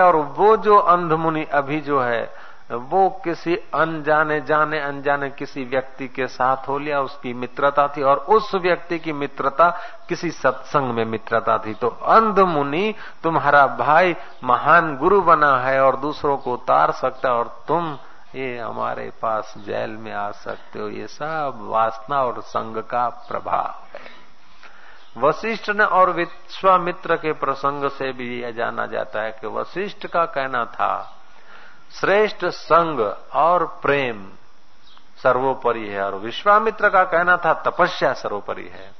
और वो जो अंधमुनि अभी जो है, वो किसी अनजाने जाने अनजाने किसी व्यक्ति के साथ हो लिया, उसकी मित्रता थी और उस व्यक्ति की मित्रता किसी सत्संग में मित्रता थी। तो अंध मुनि तुम्हारा भाई महान गुरु बना है और दूसरों को उतार सकता है और तुम ये हमारे पास जेल में आ सकते हो। ये सब वासना और संग का प्रभाव है। वशिष्ठ ने और विश्वामित्र के प्रसंग से भी यह जाना जाता है कि वशिष्ठ का कहना था, श्रेष्ठ संग और प्रेम सर्वोपरि है, और विश्वामित्र का कहना था, तपस्या सर्वोपरि है।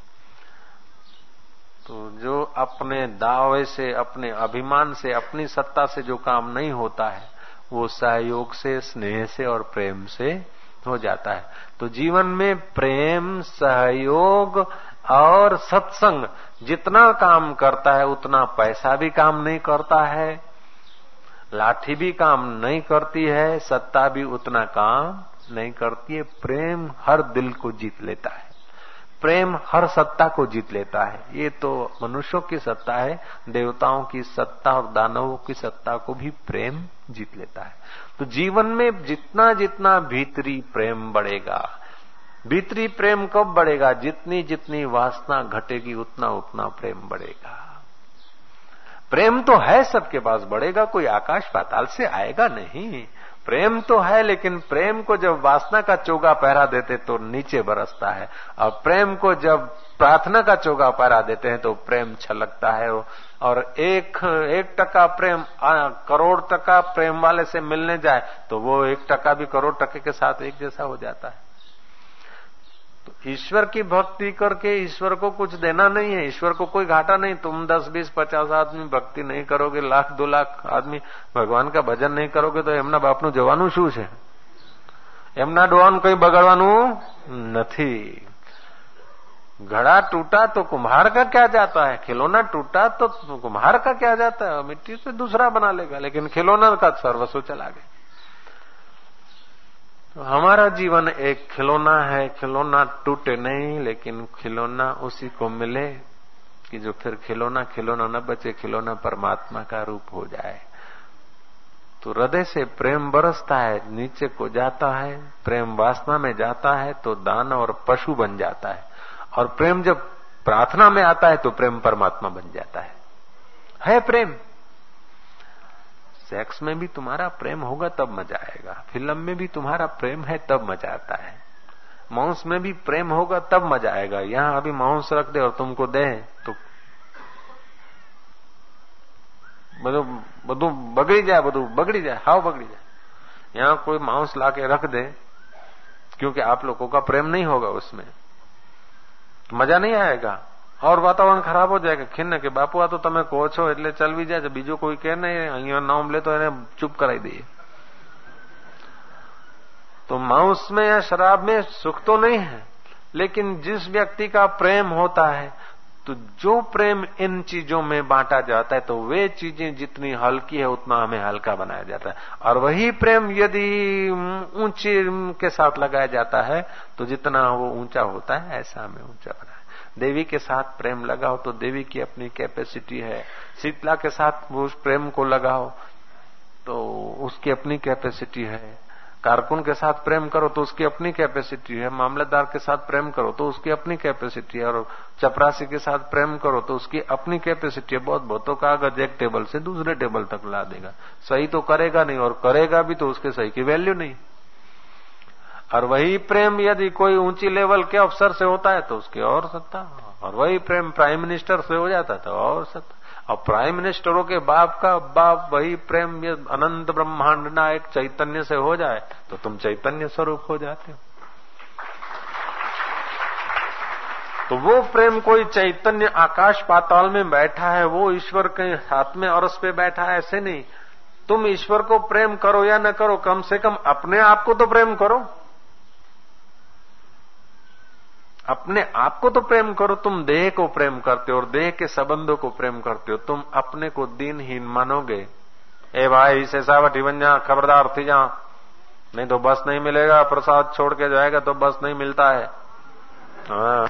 तो जो अपने दावे से, अपने अभिमान से, अपनी सत्ता से जो काम नहीं होता है, वो सहयोग से, स्नेह से और प्रेम से हो जाता है। तो जीवन में प्रेम, सहयोग और सत्संग जितना काम करता है, उतना पैसा भी काम नहीं करता है। लाठी भी काम नहीं करती है, सत्ता भी उतना काम नहीं करती है। प्रेम हर दिल को जीत लेता है। प्रेम हर सत्ता को जीत लेता है। ये तो मनुष्यों की सत्ता है, देवताओं की सत्ता और दानवों की सत्ता को भी प्रेम जीत लेता है। तो जीवन में जितना जितना भीतरी प्रेम बढ़ेगा भीतरी प्रेम कब बढ़ेगा? जितनी जितनी वासना घटेगी, उतना उतना प्रेम बढ़ेगा। प्रेम तो है सबके पास, बढ़ेगा कोई आकाश पाताल से आएगा नहीं। प्रेम तो है, लेकिन प्रेम को जब वासना का चोगा पहरा देते तो नीचे बरसता है। और प्रेम को जब प्रार्थना का चोगा पहरा देते हैं तो प्रेम छलकता है। और एक एक टका प्रेम करोड़ टका प्रेम वाले से मिलने जाए तो वो एक टका भी करोड़ टके के साथ एक जैसा हो जाता है। तो ईश्वर की भक्ति करके ईश्वर को कुछ देना नहीं है ईश्वर को कोई घाटा नहीं तुम दस बीस पचास आदमी भक्ति नहीं करोगे लाख दो लाख आदमी भगवान का भजन नहीं करोगे तो એમના બાપનું જવાનું શું છે એમના ડોવાનું કઈ બગાડવાનું નથી घड़ा टूटा तो कुम्हार का क्या जाता है खिलौना टूटा तो कुम्हार का क्या जाता है मिट्टी से दूसरा बना लेगा लेकिन खिलौना का सर्वस्व चला गया तो हमारा जीवन एक खिलौना है, खिलौना टूटे नहीं, लेकिन खिलौना उसी को मिले कि जो फिर खिलौना खिलौना न बचे, खिलौना परमात्मा का रूप हो जाए। तो हृदय से प्रेम बरसता है, नीचे को जाता है, प्रेम वासना में जाता है तो दान और पशु बन जाता है। और प्रेम जब प्रार्थना में आता है तो प्रेम परमात्मा बन जाता है। है प्रेम? सेक्स में भी तुम्हारा प्रेम होगा तब मजा आएगा फिल्म में भी तुम्हारा प्रेम है तब मजा आता है मांस में भी प्रेम होगा तब मजा आएगा यहां अभी मांस रख दे और तुमको दे तो બધું બધું બગડી જાય બધું બગડી જાય હાવ બગડી જાય यहां कोई मांस ला के रख दे क्योंकि आप लोगों का प्रेम नहीं होगा उसमें मजा नहीं आएगा और वातावरण खराब हो जाएगा खिन्न के बापू आ तो તમે કહો છો એટલે ચલવી જાય બીજો કોઈ કે નહીં અહીંયા નામ લે તો એને ચૂપ કરાવી દઈએ तो मांस में या शराब में सुख तो नहीं है लेकिन जिस व्यक्ति का प्रेम होता है तो जो प्रेम इन चीजों में बांटा जाता है तो वे चीजें जितनी हल्की है उतना हमें हल्का बनाया जाता है और वही प्रेम यदि ऊंचे के साथ लगाया जाता है तो जितना वो ऊंचा होता है ऐसा हमें ऊंचा बनाया देवी के साथ प्रेम लगाओ तो देवी की अपनी कैपेसिटी है। शीतला के साथ उस प्रेम को लगाओ तो उसकी अपनी कैपेसिटी है। कारकुन के साथ प्रेम करो तो उसकी अपनी कैपेसिटी है। मामलेदार के साथ प्रेम करो तो उसकी अपनी कैपेसिटी है। और चपरासी के साथ प्रेम करो तो उसकी अपनी कैपेसिटी है। बहुत बहुतों का अगर एक टेबल से दूसरे टेबल तक ला देगा। सही तो करेगा नहीं और करेगा भी तो उसके सही की वैल्यू नहीं। और वही प्रेम यदि कोई ऊँची लेवल के अफसर से होता है तो उसकी और सत्ता और वही प्रेम प्राइम मिनिस्टर से हो जाता तो और सत्ता। और प्राइम मिनिस्टरों के बाप का बाप वही प्रेम अनंत ब्रह्मांड ना एक चैतन्य से हो जाए तो तुम चैतन्य स्वरूप हो जाते हो। तो वो प्रेम कोई चैतन्य आकाश पाताल में बैठा है, वो ईश्वर के हाथ में और उस पे बैठा है, ऐसे नहीं। तुम ईश्वर को प्रेम करो या न करो, कम से कम अपने आप को तो प्रेम करो। अपने आप को तो प्रेम करो, तुम देह को प्रेम करते हो और देह के संबंधों को प्रेम करते हो, तुम अपने को दीनहीन मानोगे। ए भाई से सावटी बन जा, खबरदार थी जा। नहीं तो बस नहीं मिलेगा, प्रसाद छोड़ के जाएगा तो बस नहीं मिलता है। हाँ।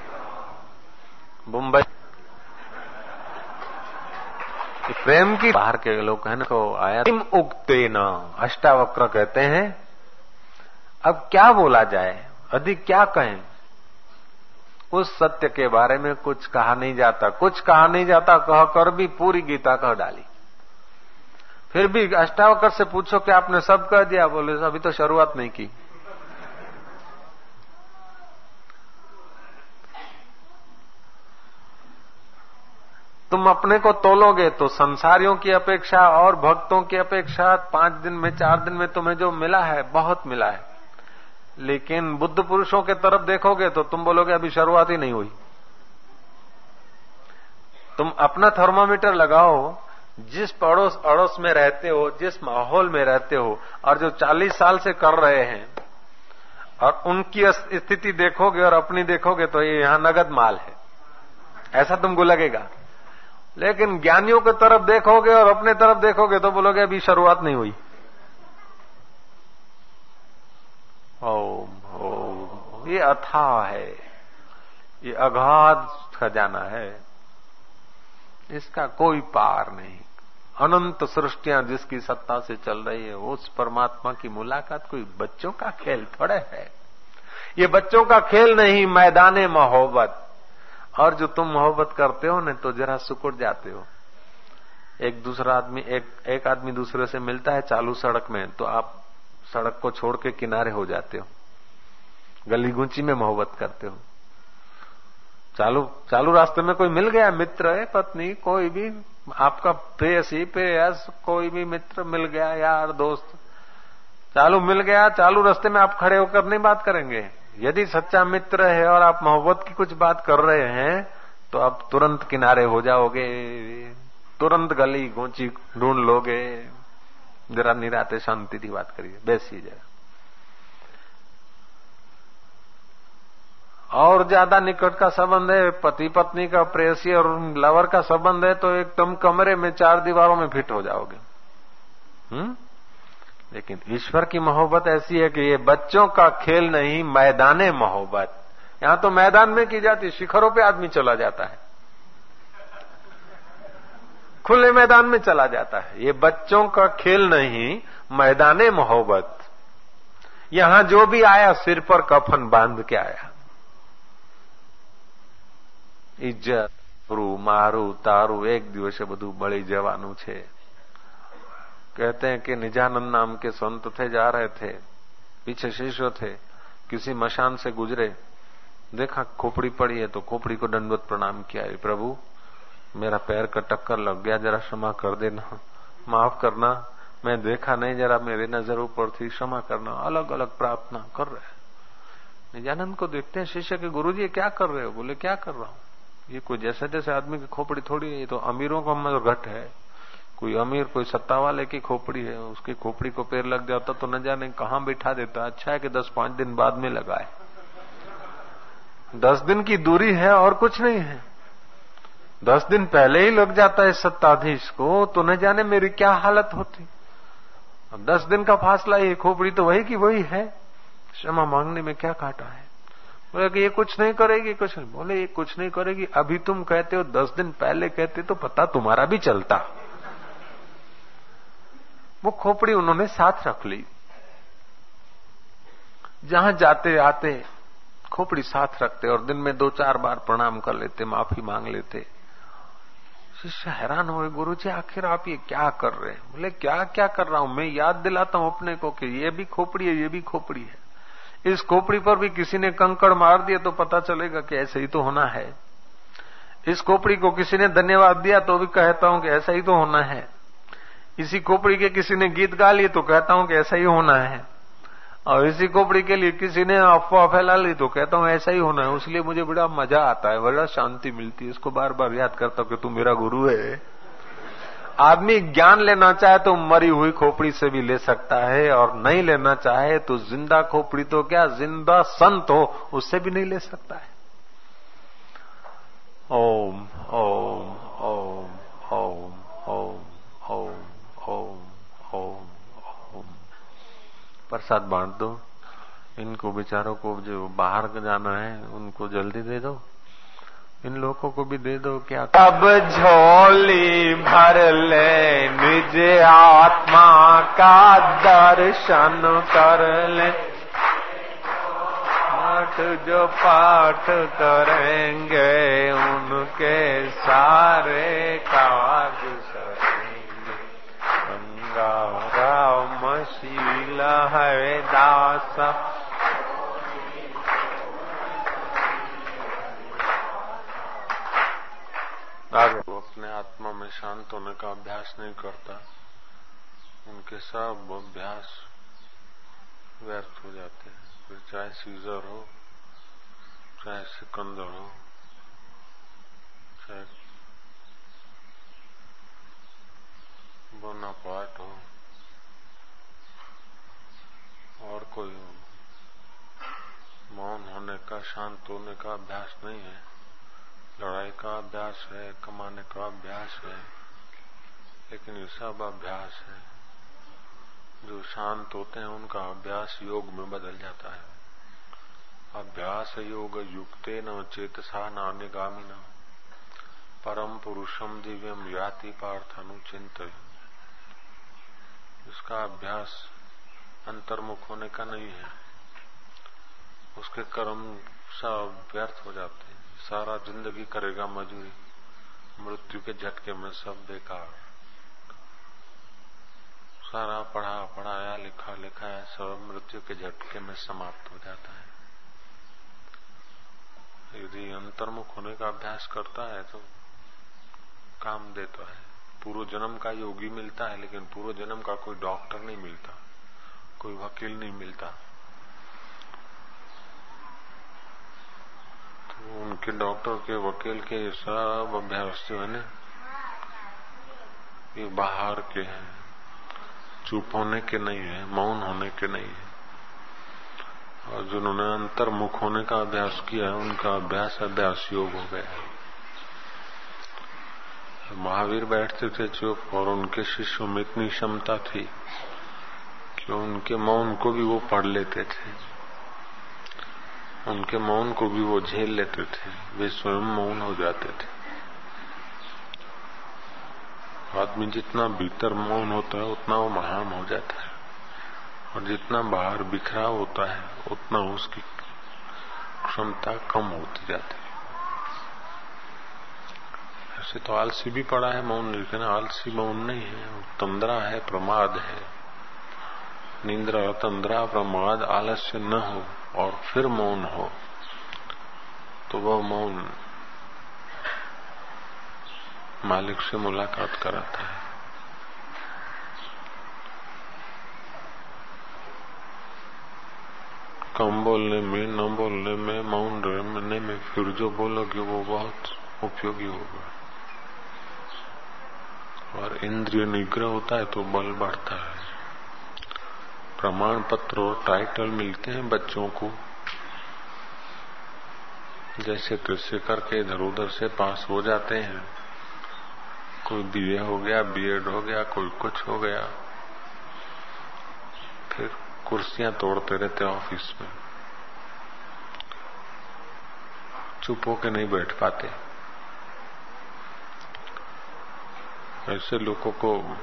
मुंबई। प्रेम की बाहर के लोग कहने को आया तिम उगते न, अष्टावक्र कहते हैं। अब क्या बोला जाए? अधिक क्या कहें? उस सत्य के बारे में कुछ कहा नहीं जाता। कुछ कहा नहीं जाता कह कर भी पूरी गीता कह डाली। फिर भी अष्टावकर से पूछो कि आपने सब कह दिया, बोले, अभी तो शुरुआत नहीं की। तुम अपने को तोलोगे तो संसारियों की अपेक्षा और भक्तों की अपेक्षा पाँच दिन में, चार दिन में तुम्हें जो मिला है, बहुत मिला है। लेकिन बुद्ध पुरुषों के तरफ़ देखोगे तो तुम बोलोगे अभी शुरुआत ही नहीं हुई। तुम अपना थर्मामीटर लगाओ, जिस पड़ोस, अड़ोस में रहते हो, जिस माहौल में रहते हो, और जो 40 साल से कर रहे हैं, और उनकी स्थिति देखोगे और अपनी देखोगे तो ये यहाँ नगद माल है। ऐसा तुमको लगेगा। लेकिन ज्ञानियों की तरफ़ देखोगे और अपने तरफ़ देखोगे तो बोलोगे अभी शुरुआत नहीं हुई। ओम ओम। ये अथा है। ये अगाध खजाना है। इसका कोई पार नहीं। अनंत सृष्टियाँ जिसकी सत्ता से चल रही है, उस परमात्मा की मुलाकात कोई बच्चों का खेल थोड़े है। ये बच्चों का खेल नहीं, मैदान मोहब्बत। और जो तुम मोहब्बत करते हो ना तो जरा सुकुड़ जाते हो। एक दूसरा आदमी, एक एक आदमी दूसरे से मिलता है चालू सड़क में तो आप सड़क को छोड़ के किनारे हो जाते हो। गली गुंची में मोहब्बत करते हो। चालू चालू रास्ते में कोई मिल गया मित्र है पत्नी, कोई भी, आपका प्रेयसी, प्रेयस, कोई भी मित्र मिल गया, यार, दोस्त। चालू मिल गया, चालू रास्ते में आप खड़े होकर नहीं बात करेंगे। यदि सच्चा मित्र है और आप मोहब्बत की कुछ बात कर रहे हैं तो आप तुरंत किनारे हो जाओगे, तुरंत गली गोची ढूंढ लोगे। जरा निराते शांति की बात करिए बैसिए जरा और ज़्यादा निकट का संबंध है पति पत्नी का प्रेसी और लवर का संबंध है तो एकदम कमरे में चार दीवारों में फिट हो जाओगे। हम्म? लेकिन ईश्वर की मोहब्बत ऐसी है कि ये बच्चों का खेल नहीं, मैदाने मोहब्बत। यहाँ तो मैदान में की जाती, शिखरों पे आदमी चला जाता है। खुले मैदान में चला जाता है ये बच्चों का खेल नहीं मैदाने मोहब्बत यहां जो भी आया सिर पर कफन बांध के आया ઇજ્જત મારું તારું એક દિવસે બધું બળી જવાનું છે कहते हैं कि निजानंद नाम के संत थे जा रहे थे पीछे शिष्य थे किसी मशान से गुजरे देखा खोपड़ी पड़ी है तो खोपड़ी को दंडवत प्रणाम किया प्रभु मेरा पैर का टक्कर लग गया, जरा क्षमा कर देना। माफ़ करना। मैं देखा नहीं, जरा मेरी नज़र ऊपर थी। क्षमा करना। अलग अलग प्रार्थना कर रहे निजानंद को देखते हैं, शिष्य के गुरु जी क्या कर रहे हो? बोले, क्या कर रहा हूँ? ये कोई जैसे जैसे आदमी की खोपड़ी थोड़ी है ये तो अमीरों का घट है। कोई अमीर, कोई सत्ता वाले की खोपड़ी है, उसकी खोपड़ी को पैर लग जाता तो न जाने कहाँ बिठा देता। अच्छा है कि दस पाँच दिन बाद में लगाए। दस दिन की दूरी है और कुछ नहीं है। दस दिन पहले ही लग जाता है सत्ताधीश को तो न जाने मेरी क्या हालत होती। अब दस दिन का फासला, ये खोपड़ी तो वही की वही है। क्षमा मांगने में क्या काटा है? बोले कि ये कुछ नहीं करेगी, कुछ नहीं। बोले, ये कुछ नहीं करेगी। अभी तुम कहते हो, दस दिन पहले कहते तो पता तुम्हारा भी चलता। वो खोपड़ी उन्होंने साथ रख ली। जहाँ जाते, आते, खोपड़ी साथ रखते और दिन में दो चार बार प्रणाम कर लेते, माफ़ी मांग लेते। शिष्य हैरान हुए गुरु जी आखिर आप ये क्या कर रहे हैं? बोले, क्या क्या कर रहा हूँ? मैं याद दिलाता हूँ अपने को कि ये भी खोपड़ी है, ये भी खोपड़ी है। इस खोपड़ी पर भी किसी ने कंकड़ मार दिया तो पता चलेगा कि ऐसे ही तो होना है। इस खोपड़ी को किसी ने धन्यवाद दिया तो भी कहता हूँ कि ऐसा ही तो होना है। इसी खोपड़ी के किसी ने गीत गा लिए तो कहता हूँ कि ऐसा ही होना है। और इसी खोपड़ी के लिए किसी ने अफवाह फैला ली तो कहता हूँ, ऐसा ही होना है। इसलिए मुझे बड़ा मज़ा आता है, बड़ा शांति मिलती है। इसको बार बार याद करता हूँ कि तू मेरा गुरु है। आदमी ज्ञान लेना चाहे तो मरी हुई खोपड़ी से भी ले सकता है, और नहीं लेना चाहे तो ज़िंदा खोपड़ी तो क्या, ज़िंदा संत हो, उससे भी नहीं ले सकता है। ओम ओम ओम ओम ओम ओम ओम ओम। प्रसाद बांट दो। इनको बेचारों को जो बाहर जाना है, उनको जल्दी दे दो। इन लोगों को भी दे दो क्या अब झोली भर ले निज आत्मा का दर्शन कर ले। पाठ जो पाठ करेंगे, उनके सारे काज शील है दास वो अपने आत्मा में शांत होने का अभ्यास नहीं करता। उनके सब अभ्यास व्यर्थ हो जाते हैं। फिर चाहे सीजर हो, चाहे सिकंदर हो, चाहे बोना बोनापार्ट हो और कोई मौन होने का, शांत होने का अभ्यास नहीं है। लड़ाई का अभ्यास है, कमाने का अभ्यास है, लेकिन ये सब अभ्यास है। जो शांत होते हैं, उनका अभ्यास योग में बदल जाता है। अभ्यास योग युक्ते न चेतसा नान्यगामी न। परम पुरुषम दिव्यम याति पार्थ अनुचिंत इसका अभ्यास अंतर्मुख होने का नहीं है। उसके कर्म सब व्यर्थ हो जाते हैं। सारा ज़िंदगी करेगा मजूरी। मृत्यु के झटके में सब बेकार। सारा पढ़ा पढ़ाया, लिखा लिखाया सब मृत्यु के झटके में समाप्त हो जाता है। यदि अंतर्मुख होने का अभ्यास करता है तो काम देता है। पूर्व जन्म का योगी मिलता है, लेकिन पूर्व जन्म का कोई डॉक्टर नहीं मिलता। कोई वकील नहीं मिलता। तो उनके डॉक्टर के वकील के सब अभ्यास जो है ना, ये बाहर के हैं। चुप होने के नहीं है, मौन होने के नहीं है। और जिन्होंने अंतर्मुख होने का अभ्यास किया है, उनका अभ्यास अभ्यास योग हो गया महावीर बैठते थे चुप और उनके शिष्यों में इतनी क्षमता थी। कि उनके मौन को भी वो पढ़ लेते थे। उनके मौन को भी वो झेल लेते थे। वे स्वयं मौन हो जाते थे। आदमी जितना भीतर मौन होता है, उतना वो महान हो जाता है। और जितना बाहर बिखरा होता है, उतना उसकी क्षमता कम होती जाती है। ऐसे तो आलसी भी पड़ा है मौन, लेकिन आलसी मौन नहीं है। तंद्रा है, प्रमाद है। निंद्रा तंद्रा प्रमाद आलस्य न हो और फिर मौन हो। तो वह मौन मालिक से मुलाकात कराता है। कम बोलने में, न बोलने में, मौन रहने में फिर जो बोलोगे वो बहुत उपयोगी होगा। और इंद्रिय निग्रह होता है तो बल बढ़ता है। प्रमाण पत्र और टाइटल मिलते हैं बच्चों को। जैसे कृषि करके इधर उधर से पास हो जाते हैं। कोई बीए हो गया बीएड हो गया, कोई कुछ हो गया। फिर कुर्सियाँ तोड़ते रहते ऑफ़िस में। चुप होके नहीं बैठ पाते। ऐसे लोगों को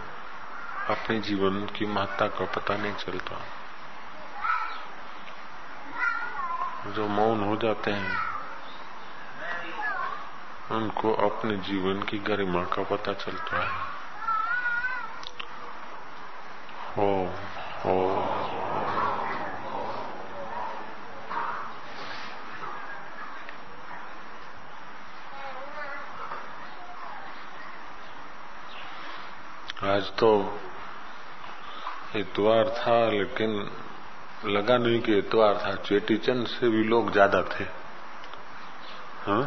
अपने जीवन की महत्ता का पता नहीं चलता। जो मौन हो जाते हैं, उनको अपने जीवन की गरिमा का पता चलता है। हो हो। आज तो इतवार था, लेकिन लगा नहीं कि इतवार था। चेटीचंद से भी लोग ज़्यादा थे। हाँ?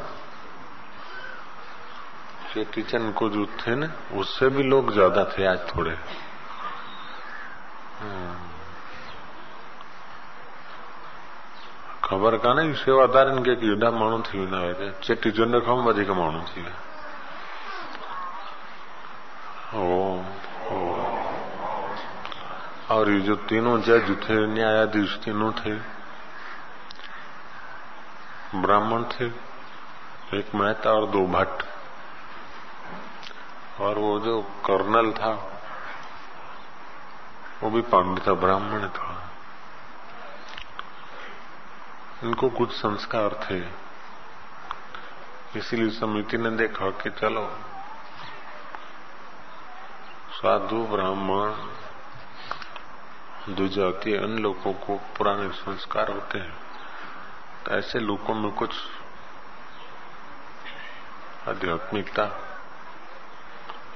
चेटीचंद को जो थे ना, उससे भी लोग ज़्यादा थे आज थोड़े। हाँ। ख़बर का सेवादार खे की युद्धा माण्हू थी वेंदा चेटी तो चेटीचंड खां मधिक माण्हू थी। और ये जो तीनों जज थे, न्यायाधीश तीनों थे, ब्राह्मण थे, एक मेहता और दो भट्ट। और वो जो कर्नल था, वो भी पांडित ब्राह्मण था। इनको कुछ संस्कार थे। इसीलिए समिति ने देखा कि चलो, साधु ब्राह्मण द्विजातीय अन्य लोगों को पुराने संस्कार होते हैं। तो ऐसे लोगों में कुछ आध्यात्मिकता,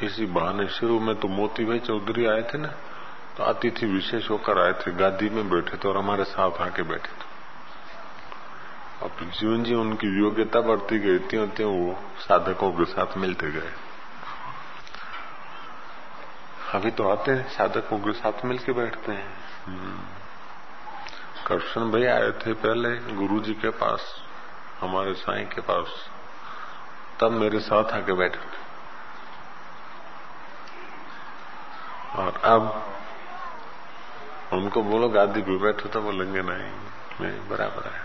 इसी बहाने शुरू में तो मोती भाई चौधरी आए थे ना तो अतिथि विशेष होकर आए थे, गादी में बैठे थे और हमारे साथ आके बैठे थे। अब जीवन जी उनकी योग्यता बढ़ती गई थी वो साधकों के साथ मिलते गए। अभी तो आते हैं, साधकों के साथ मिलके बैठते हैं। हम्म। कृष्ण भाई आए थे पहले गुरु जी के पास, हमारे साईं के पास। तब मेरे साथ आके बैठे थे। और अब उनको बोलो गादी पे बैठो तो बोलेंगे नहीं नहीं बराबर है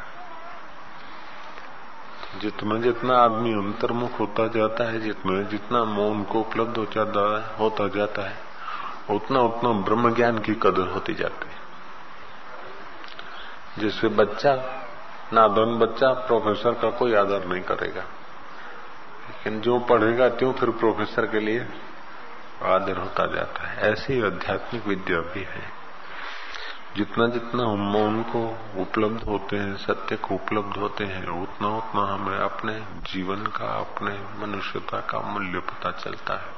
जितना जितना आदमी अंतर्मुख होता जाता है, जितना जितना मौन को उपलब्ध होता जाता है उतना उतना ब्रह्म ज्ञान की कदर होती जाती है। जिससे बच्चा, नादन बच्चा प्रोफेसर का कोई आदर नहीं करेगा। लेकिन जो पढ़ेगा त्यों फिर प्रोफेसर के लिए आदर होता जाता है। ऐसी आध्यात्मिक विद्या भी है। जितना जितना हम उनको उपलब्ध होते हैं, सत्य को उपलब्ध होते हैं, उतना उतना हमें अपने जीवन का, अपने मनुष्यता का मूल्य पता चलता है।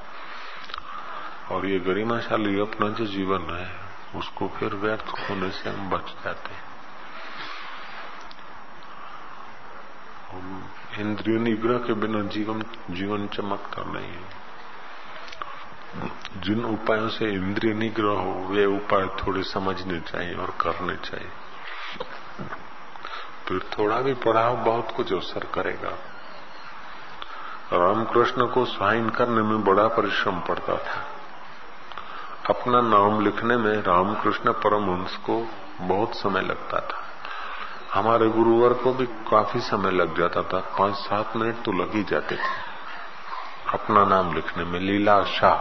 और ये गरिमाशाली अपना जो जीवन है, उसको फिर व्यर्थ होने से हम बच जाते हैं। इंद्रिय निग्रह के बिना जीवन जीवन चमकता नहीं है। जिन उपायों से इंद्रिय निग्रह हो, वे उपाय थोड़े समझने चाहिए और करने चाहिए। फिर थोड़ा भी पढ़ाओ बहुत कुछ अवसर करेगा। रामकृष्ण को स्वाइन करने में बड़ा परिश्रम पड़ता था। अपना नाम लिखने में रामकृष्ण परमहंस को बहुत समय लगता था। हमारे गुरुवर को भी काफ़ी समय लग जाता था पाँच सात मिनट तो लग ही जाते थे। अपना नाम लिखने में लीला शाह।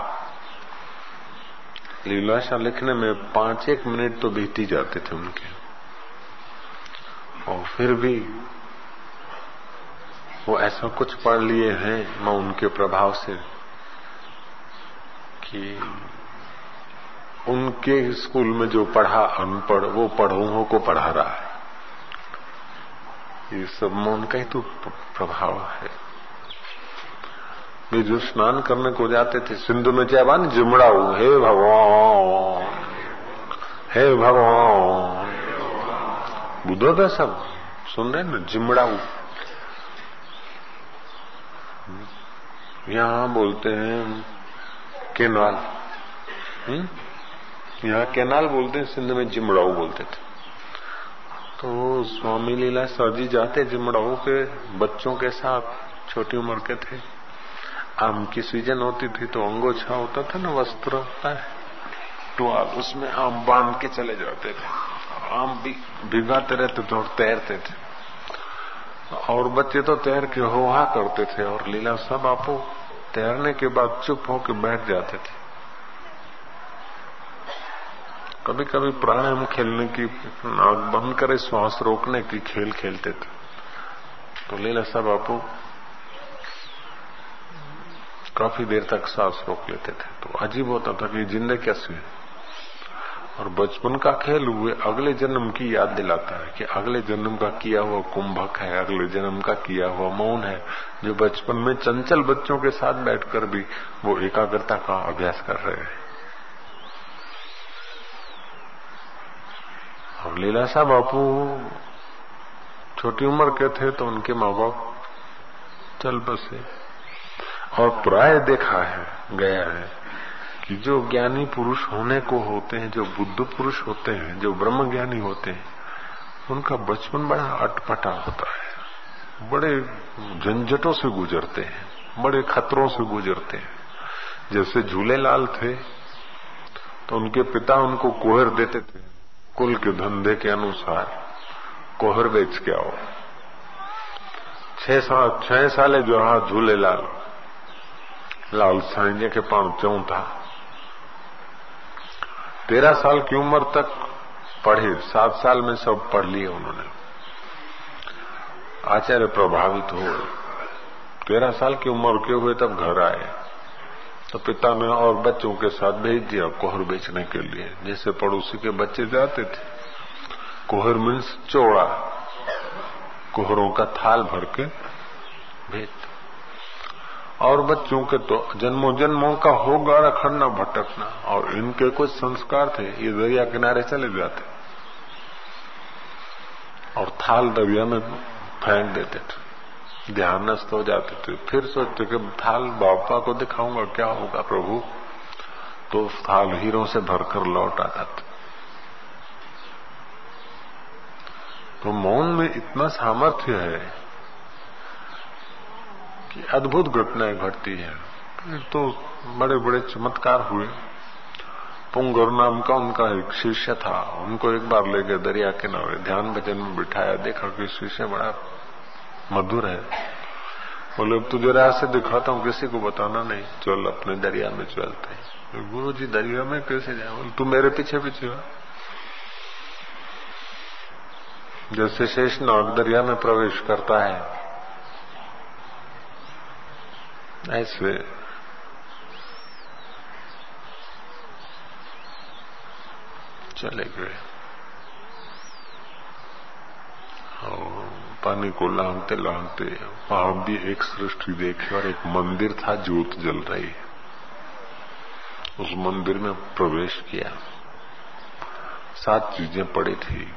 लीला शाह लिखने में पाँच एक मिनट तो बीत ही जाते थे उनके। और फिर भी वो ऐसा कुछ पढ़ लिए हैं, मैं उनके प्रभाव से कि उनके स्कूल में जो पढ़ा अनपढ़, वो पढ़ों को पढ़ा रहा है। ये सब में का ही तो प्रभाव है। वे जो स्नान करने को जाते थे, सिंधु में जवान जिमड़ाऊ। हे भगवान! हे भगवान! बुद्धो का सब, सुन रहे ना? जिमड़ाऊ। यहाँ बोलते हैं, केनवाल। हम्म? यहाँ कैनाल बोलते हैं, सिंध में जिमड़ाऊ बोलते थे। तो स्वामी लीला सर जी जाते जिमड़ाऊ के बच्चों के साथ, छोटी उम्र के थे। आम की सीज़न होती थी तो अंगोछा होता था ना, वस्त्र होता है। टुआल उसमें आम बाँध के चले जाते थे। आम भी भिगाते रहते थे और तैरते थे। और बच्चे तो तैर के होहा करते थे और लीला सब आपो तैरने के बाद चुप होकर बैठ जाते थे। कभी कभी प्राणायाम खेलने की नाक बंद करे, श्वास रोकने की खेल खेलते थे। तो लीला साहब बापू काफ़ी देर तक सांस रोक लेते थे। तो अजीब होता था कि ज़िंदगी कैसे और बचपन का खेल हुए, अगले जन्म की याद दिलाता है कि अगले जन्म का किया हुआ कुंभक है, अगले जन्म का किया हुआ मौन है, जो बचपन में चंचल बच्चों के साथ बैठकर भी वो एकाग्रता का अभ्यास कर रहे हैं। लीलासा बापू छोटी उम्र के थे तो उनके माँ बाप चल बसे। और प्राय देखा है, गया है, कि जो ज्ञानी पुरुष होने को होते हैं, जो बुद्ध पुरुष होते हैं, जो ब्रह्म ज्ञानी होते हैं, उनका बचपन बड़ा अटपटा होता है। बड़े झंझटों से गुजरते हैं, बड़े खतरों से गुजरते हैं। जैसे झूलेलाल थे तो उनके पिता उनको कोहर देते थे। कुल के धंधे के अनुसार कोहर बेच के आओ। छह साल छह साले जो रहा झूलेलाल लाल लाल साईं जंहिंखे पाण चऊं था। तेरह साल की उम्र तक पढ़े, सात साल में सब पढ़ लिए उन्होंने। आचार्य प्रभावित हो तेरह साल की उम्र के हुए तब घर आए। तो पिता ने और बच्चों के साथ भेज दिया कोहर बेचने के लिए। जैसे पड़ोसी के बच्चे जाते थे, कोहर मीन्स चौड़ा, कोहरों का थाल भर के भेज और बच्चों के तो जन्मों जन्मों का होगा रखना भटकना, और इनके कुछ संस्कार थे, ये दरिया किनारे चले जाते। और थाल दरिया में फेंक देते थे। ध्यानस्थ हो जाते थे। फिर सोचते कि थाल बापा को दिखाऊँगा, क्या होगा प्रभु? तो थाल हीरों से भरकर लौट आता था। तो मौन में इतना सामर्थ्य है कि अद्भुत घटनाएँ घटती है। तो बड़े बड़े चमत्कार हुए। पुंगर नाम का उनका एक शिष्य था। उनको एक बार ले गए दरिया किनारे ध्यान भजन में बिठाया, देखा कि शिष्य बड़ा मधुर है। बोले, अब तुझे राह से दिखाता हूँ, किसी को बताना नहीं। चल, अपने दरिया में चलते गुरु जी, दरिया में कैसे जाए बोले, तू मेरे पीछे पीछे जैसे शेष नाग दरिया में प्रवेश करता है, ऐसे चले गए। और पानी को लांगते लांगते वहाँ भी एक सृष्टि देखी और एक मंदिर था ज्योत जल रही। उस मंदिर में प्रवेश किया। सात चीज़ें पड़ी थी।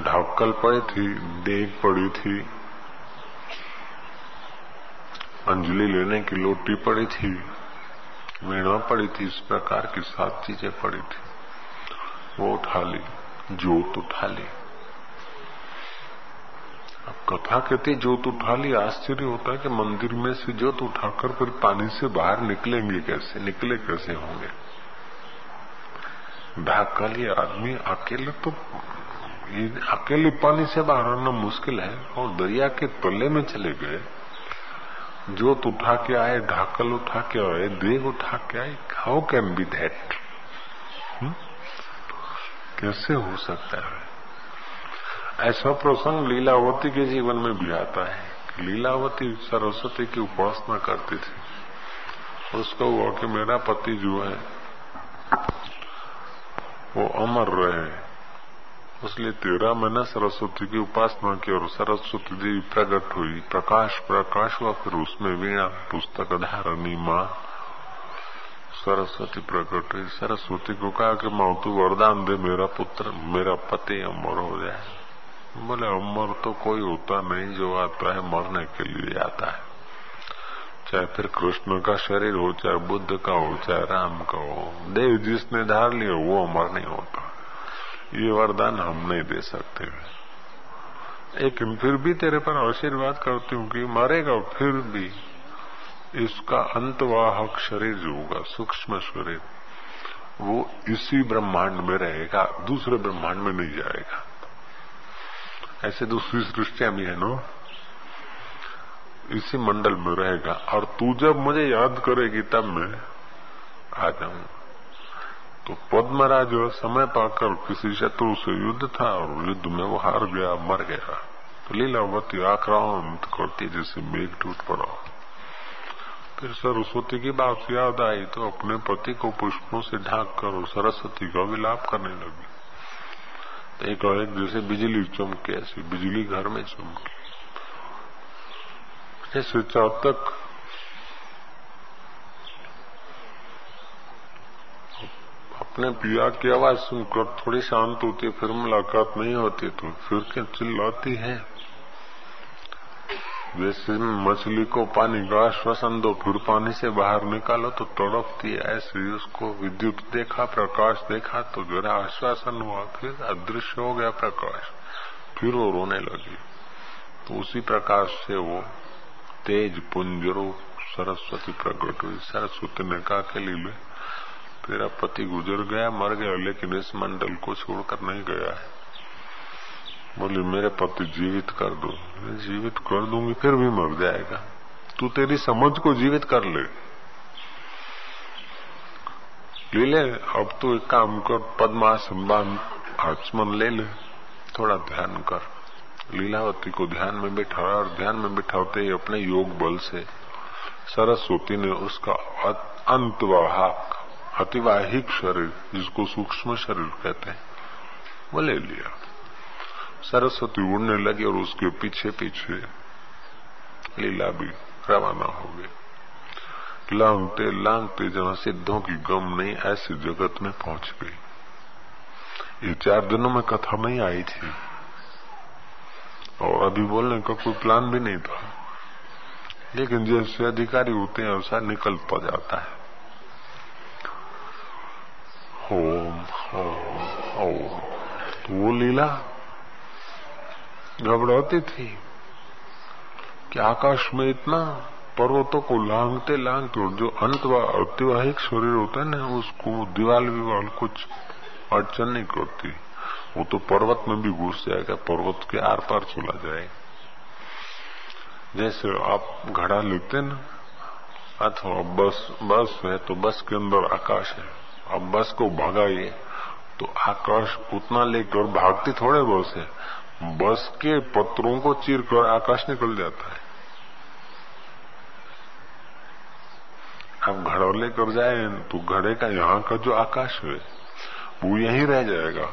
ढाकल पड़ी थी देख पड़ी थी। अंजलि लेने की लोटी पड़ी थी। वीणा पड़ी थी, इस प्रकार की सात चीज़ें पड़ी थी। वो उठा ली, जोत उठा ली। अब कथा कहती, जोत उठा ली, आश्चर्य होता है कि मंदिर में से जोत उठाकर फिर पानी से बाहर निकलेंगे कैसे, निकले कैसे होंगे? ढाकल आदमी, अकेले तो अकेले पानी से बाहर आना मुश्किल है। और दरिया के तले में चले गए। जोत उठा के आए, ढाकल उठा के आए देव उठा के आए हाउ कैन बी दैट। कैसे हो सकता है? ऐसा प्रसंग लीलावती के जीवन में भी आता है। लीलावती सरस्वती की उपासना करती थी। उसको हुआ कि मेरा पति जो है, वो अमर रहे। इसलिए तेरह महीना सरस्वती की उपासना की और सरस्वती देवी प्रकट हुई। प्रकाश प्रकाश हुआ, फिर उसमें वीणा पुस्तक धारणी माँ सरस्वती प्रकट हुई। सरस्वती को कहा कि माँ, तू वरदान दे, मेरा पुत्र, मेरा पति अमर हो जाए। बोले, अमर तो कोई होता नहीं जो आता है मरने के लिए आता है। चाहे फिर कृष्ण का शरीर हो, चाहे बुद्ध का हो, चाहे राम का हो। देव जिसने धार लिया, वो अमर नहीं होता। ये वरदान हम नहीं दे सकते। लेकिन फिर भी तेरे पर आशीर्वाद करती हूँ कि मरेगा फिर भी। इसका अंतवाहक शरीर जो होगा, सूक्ष्म शरीर, वो इसी ब्रह्मांड में रहेगा, दूसरे ब्रह्मांड में नहीं जाएगा। ऐसे दूसरी सृष्टिया भी है नो? इसी मंडल में रहेगा। और तू जब मुझे याद करेगी तब मैं आ जाऊँगा। तो पद्मराज समय पाकर किसी शत्रु से युद्ध था और युद्ध में वो हार गया, मर गया। तो लीलावती आक्रांत करती जैसे मेघ टूट पड़ा। फिर सरस्वती की बात याद आई तो अपने पति को पुष्पों से ढाक कर और सरस्वती का विलाप करने लगी। तो एक और एक जैसे बिजली चमके, ऐसी बिजली घर में चमकी। जैसे चातक अपने पिया की आवाज़ सुनकर थोड़ी शांत होती, फिर मुलाकात नहीं होती तो फिर क्या चिल्लाती है? जैसे मछली को पानी का आश्वासन दो, फिर पानी से बाहर निकालो तो तड़पती है। ऐसे उसको विद्युत देखा, प्रकाश देखा तो जरा आश्वासन हुआ, फिर अदृश्य हो गया प्रकाश, फिर वो रोने लगी। तो उसी प्रकाश से वो तेज, पुंजरो सरस्वती प्रकट हुई। सरस्वती ने कहा के लिए तेरा पति गुजर गया, मर गया, लेकिन इस मंडल को छोड़कर नहीं गया है। बोली, मेरे पति जीवित कर दो। जीवित कर दूँगी, फिर भी मर जाएगा। तू तेरी समझ को जीवित कर ले। ले ले, अब तू एक काम कर पद्मासन बाँध आचमन ले ले। थोड़ा ध्यान कर। लीलावती को ध्यान में बिठाया और ध्यान में बिठाते ही अपने योग बल से सरस्वती ने उसका अंतवाहक अतिवाहिक शरीर, जिसको सूक्ष्म शरीर कहते हैं, वो ले लिया। सरस्वती उड़ने लगी और उसके पीछे पीछे लीला भी रवाना हो गई। लांगते लांगते जहाँ सिद्धों की गम नहीं, ऐसे जगत में पहुँच गई। ये चार दिनों में कथा नहीं आई थी। और अभी बोलने का कोई प्लान भी नहीं था। लेकिन जैसे अधिकारी होते हैं वैसा निकलता जाता है। ओम ओम तो वो लीला घबराती थी कि आकाश में इतना पर्वतों को लांगते लांगते जो अंत अतिवाहिक शरीर होता है ना, उसको दीवाल विवाल कुछ अड़चन नहीं करती। वो तो पर्वत में भी घुस जाएगा, पर्वत के आर पार चला जाएगा जैसे आप घड़ा लेते ना, अथवा बस बस है तो बस के अंदर आकाश है। अब बस को भगाइए। तो आकाश उतना लेकर भागती थोड़े बस है बस के पत्रों को चीर कर आकाश निकल जाता है। अब घड़ा लेकर जाए तो घड़े का यहाँ का जो आकाश है, वो यहीं रह जाएगा।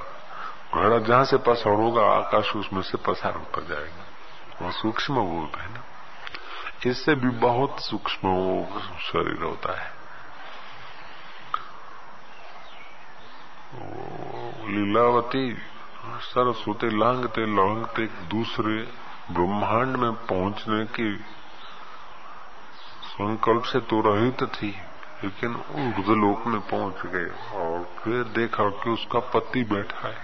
घड़ा जहाँ से पसार होगा, आकाश उसमें से पसार होता जाएगा। वह सूक्ष्म भूत है ना। इससे भी बहुत सूक्ष्म शरीर होता है। लीलावती सरस्वती लांगते लांगते दूसरे ब्रह्मांड में पहुँचने की संकल्प से तो रहित थी, लेकिन ऊर्धलोक में पहुँच गए और फिर देखा कि उसका पति बैठा है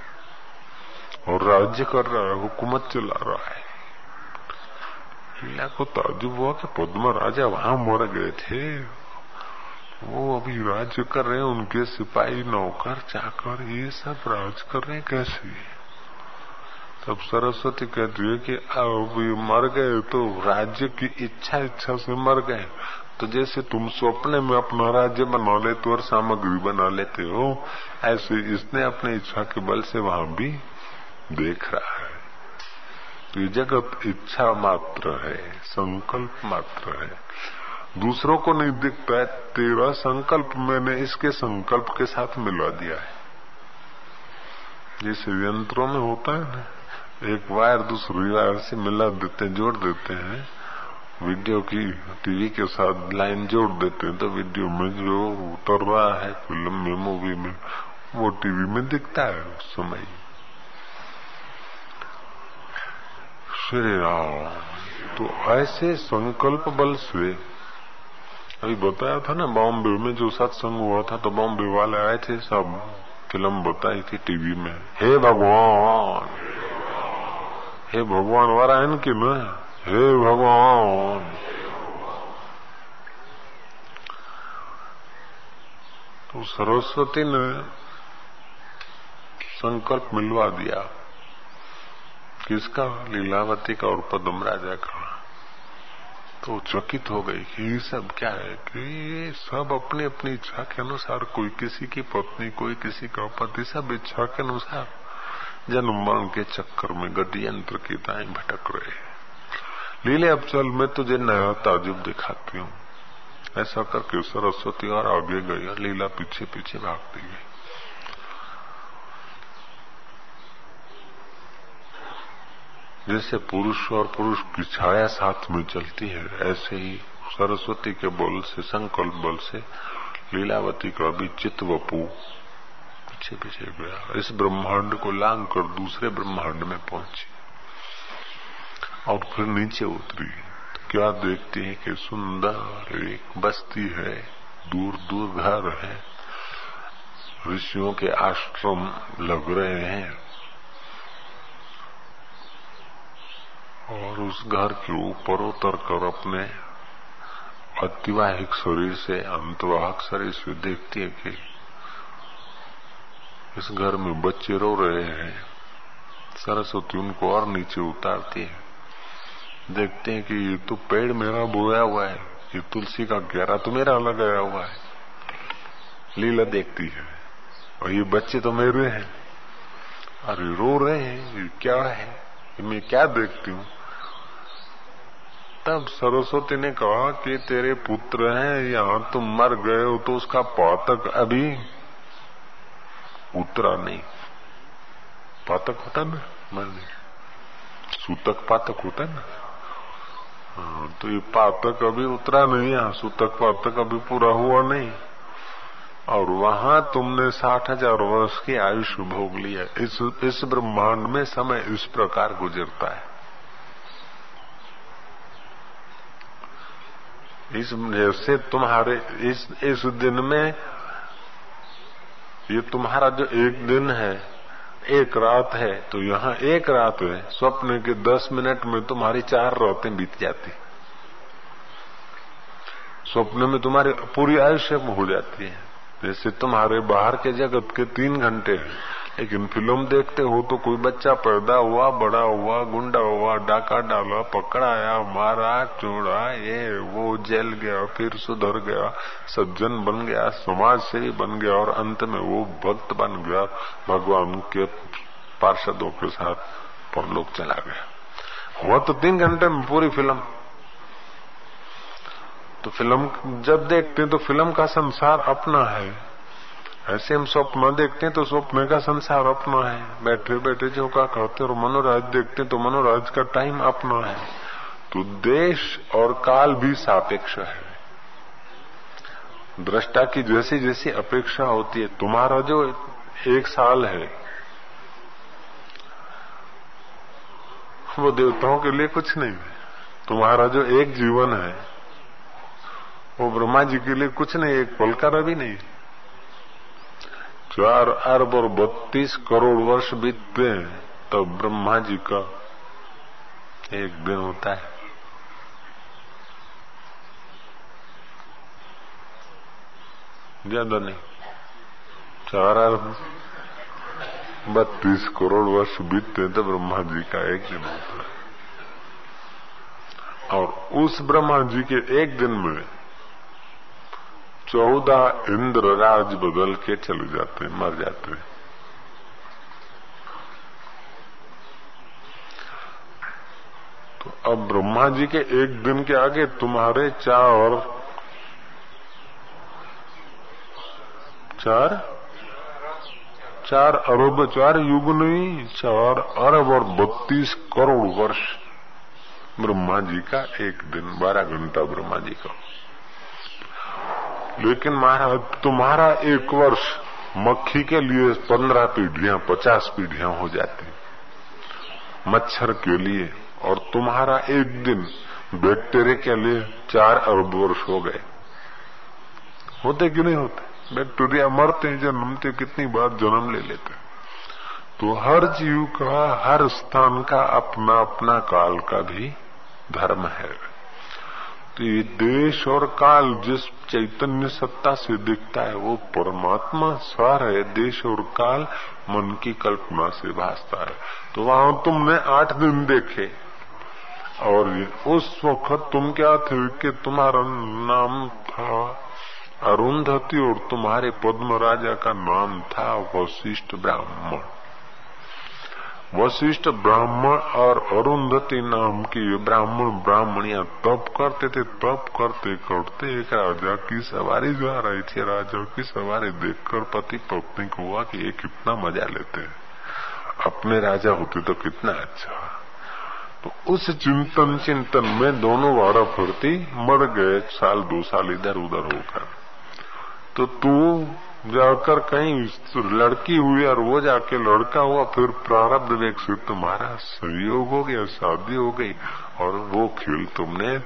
और राज्य कर रहा है, हुकूमत चला रहा है। लीला को ताजुब हुआ कि पद्म राजा वहाँ मर गए थे। वो अभी राज्य कर रहे हैं, उनके सिपाही, नौकर, चाकर, ये सब राज कर रहे हैं, कैसे? तब सरस्वती कहती है कि अब ये मर गए तो राज्य की इच्छा इच्छा से मर गए। तो जैसे तुम सपने में अपना राज्य बना लेते हो और सामग्री बना लेते हो, ऐसे इसने अपने इच्छा के बल से वहाँ भी देख रहा है। तो ये जगत इच्छा मात्र है, संकल्प मात्र है। दूसरों को नहीं दिखता है तेरा संकल्प मैंने इसके संकल्प के साथ मिला दिया है। जैसे यंत्रों में होता है ना, एक वायर दूसरी वायर से मिला देते हैं, जोड़ देते हैं। वीडियो की टीवी के साथ लाइन जोड़ देते हैं तो वीडियो में जो उतर रहा है, फ़िल्म में, मूवी में, वो टीवी में दिखता है उस समय। श्री राम तो ऐसे संकल्प बल से अभी बताया था ना, बॉम्बे में जो सत्संग हुआ था तो बॉम्बे वाले आए थे सब। फ़िल्म बताई थी टीवी में। हे भगवान! हे भगवान वारायण की न? हे भगवान! तो सरस्वती ने संकल्प मिलवा दिया। किसका? लीलावती का और पदम राजा का। तो चकित हो गई कि ये सब क्या है? कि ये सब अपनी अपनी इच्छा के अनुसार, कोई किसी की पत्नी, कोई किसी का पति, सब इच्छा के अनुसार जन्म मरण के चक्कर में गति यंत्र की दाएँ भटक रहे हैं। लीले, अब चल, मैं तुझे नया ताजुब दिखाती हूँ। ऐसा करके सरस्वती और आगे गई और लीला पीछे पीछे भागती गई। जैसे पुरुष और पुरुष की छाया साथ में चलती है, ऐसे ही सरस्वती के बल से, संकल्प बल से, लीलावती का भी चित्त वपू पीछे पीछे गया। इस ब्रह्मांड को लांग कर दूसरे ब्रह्मांड में पहुँची। और फिर नीचे उतरी। तो क्या देखती है कि सुंदर एक बस्ती है दूर दूर घर है। ऋषियों के आश्रम लग रहे हैं। और उस घर के ऊपर उतर कर अपने अतिवाहिक शरीर से, अंतवाहक शरीर से देखती है कि इस घर में बच्चे रो रहे हैं। सरस्वती उनको और नीचे उतारती है। देखते हैं कि ये तो पेड़ मेरा बोया हुआ है, ये तुलसी का गहरा तो मेरा लगाया हुआ है। लीला देखती है। और ये बच्चे तो मेरे हैं। अरे रो रहे हैं, ये क्या है? मैं क्या देखती हूँ? तब सरस्वती ने कहा कि तेरे पुत्र हैं, यहाँ तुम मर गए हो तो उसका पातक अभी उतरा नहीं। पातक होता ना, मरने सूतक पातक होता ना। हाँ तो ये पातक अभी उतरा नहीं है सूतक पातक अभी पूरा हुआ नहीं। और वहाँ तुमने साठ हज़ार वर्ष की आयुष भोग लिया। इस इस ब्रह्मांड में समय इस प्रकार गुजरता है। इस से तुम्हारे इस इस दिन में, ये तुम्हारा जो एक दिन है, एक रात है तो यहाँ एक रात है स्वप्न के दस मिनट में तुम्हारी चार रातें बीत जाती। स्वप्न में तुम्हारी पूरी आयुष्य हो जाती है। जैसे तुम्हारे बाहर के जगत के तीन घंटे लेकिन फ़िल्म देखते हो तो कोई बच्चा पैदा हुआ, बड़ा हुआ, गुंडा हुआ, डाका डाला, पकड़ाया, मारा चोड़ा ये, वो, जेल गया, फिर सुधर गया, सज्जन बन गया, समाज सेवी बन गया और अंत में वो भक्त बन गया। भगवान के पार्षदों के साथ परलोक चला गया। हुआ तो तीन घंटे में पूरी फ़िल्म। तो फ़िल्म, जब देखते हैं तो फ़िल्म का संसार अपना है। ऐसे हम स्वप्न देखते हैं तो स्वप्न का संसार अपना है। बैठे बैठे जो का कहते और मनोराज देखते हैं तो मनोराज का टाइम अपना है। तो देश और काल भी सापेक्ष है। दृष्टा की जैसी जैसी अपेक्षा होती है। तुम्हारा जो एक साल है, वो देवताओं के लिए कुछ नहीं है। तुम्हारा जो एक जीवन है, वो ब्रह्मा जी के लिए कुछ नहीं, एक पल का भी नहीं चार अरब और बत्तीस करोड़ वर्ष बीतते हैं तो ब्रह्मा जी का एक दिन होता है। ज़्यादा नहीं, चार अरब बत्तीस करोड़ वर्ष बीतते हैं तो ब्रह्मा जी का एक दिन होता है। और उस ब्रह्मा जी के एक दिन में चौदह इंद्र राज बदल के चले जाते हैं, मर जाते हैं। तो अब ब्रह्मा जी के एक दिन के आगे तुम्हारे चार चार? चार अरब, चार युग नहीं चार अरब और बत्तीस करोड़ वर्ष। ब्रह्मा जी का एक दिन, बारह घंटा ब्रह्मा जी का। लेकिन महाराज, तुम्हारा एक वर्ष मक्खी के लिए पंद्रह पीढ़ियाँ, पचास पीढ़ियाँ हो जाती। मच्छर के लिए और तुम्हारा एक दिन बैक्टीरिया के लिए चार अरब वर्ष हो गए। होते कि नहीं होते? बैक्टीरिया मरते हैं, जन्मते, कितनी बार जन्म ले लेते तो हर जीव का, हर स्थान का अपना अपना काल का भी धर्म है। तो ये देश और काल जिस चैतन्य सत्ता से दिखता है, वो परमात्मा स्वर है, देश और काल मन की कल्पना से भासता है। तो वहाँ तुमने आठ दिन देखे, और उस वक्त तुम क्या थे कि तुम्हारा नाम था अरुंधति और तुम्हारे पद्म राजा का नाम था वशिष्ठ ब्राह्मण। वशिष्ठ ब्राह्मण और अरुंधति नाम की ब्राह्मण ब्राह्मणिया तप करते थे, तप करते करते एक राजा की सवारी जा रही थी। राजा की सवारी देखकर पति पत्नी को हुआ कि ये कितना मज़ा लेते हैं। अपने राजा होते तो कितना अच्छा। तो उस चिंतन चिंतन में दोनों वाड़ा फुर्ती मर गए, साल दो साल इधर उधर होकर। तो तू जाकर कहीं लड़की हुई और वो जाके लड़का हुआ, फिर प्रारब्ध वेग से तुम्हारा संयोग हो गया, शादी हो गई, और वो खेल तुमने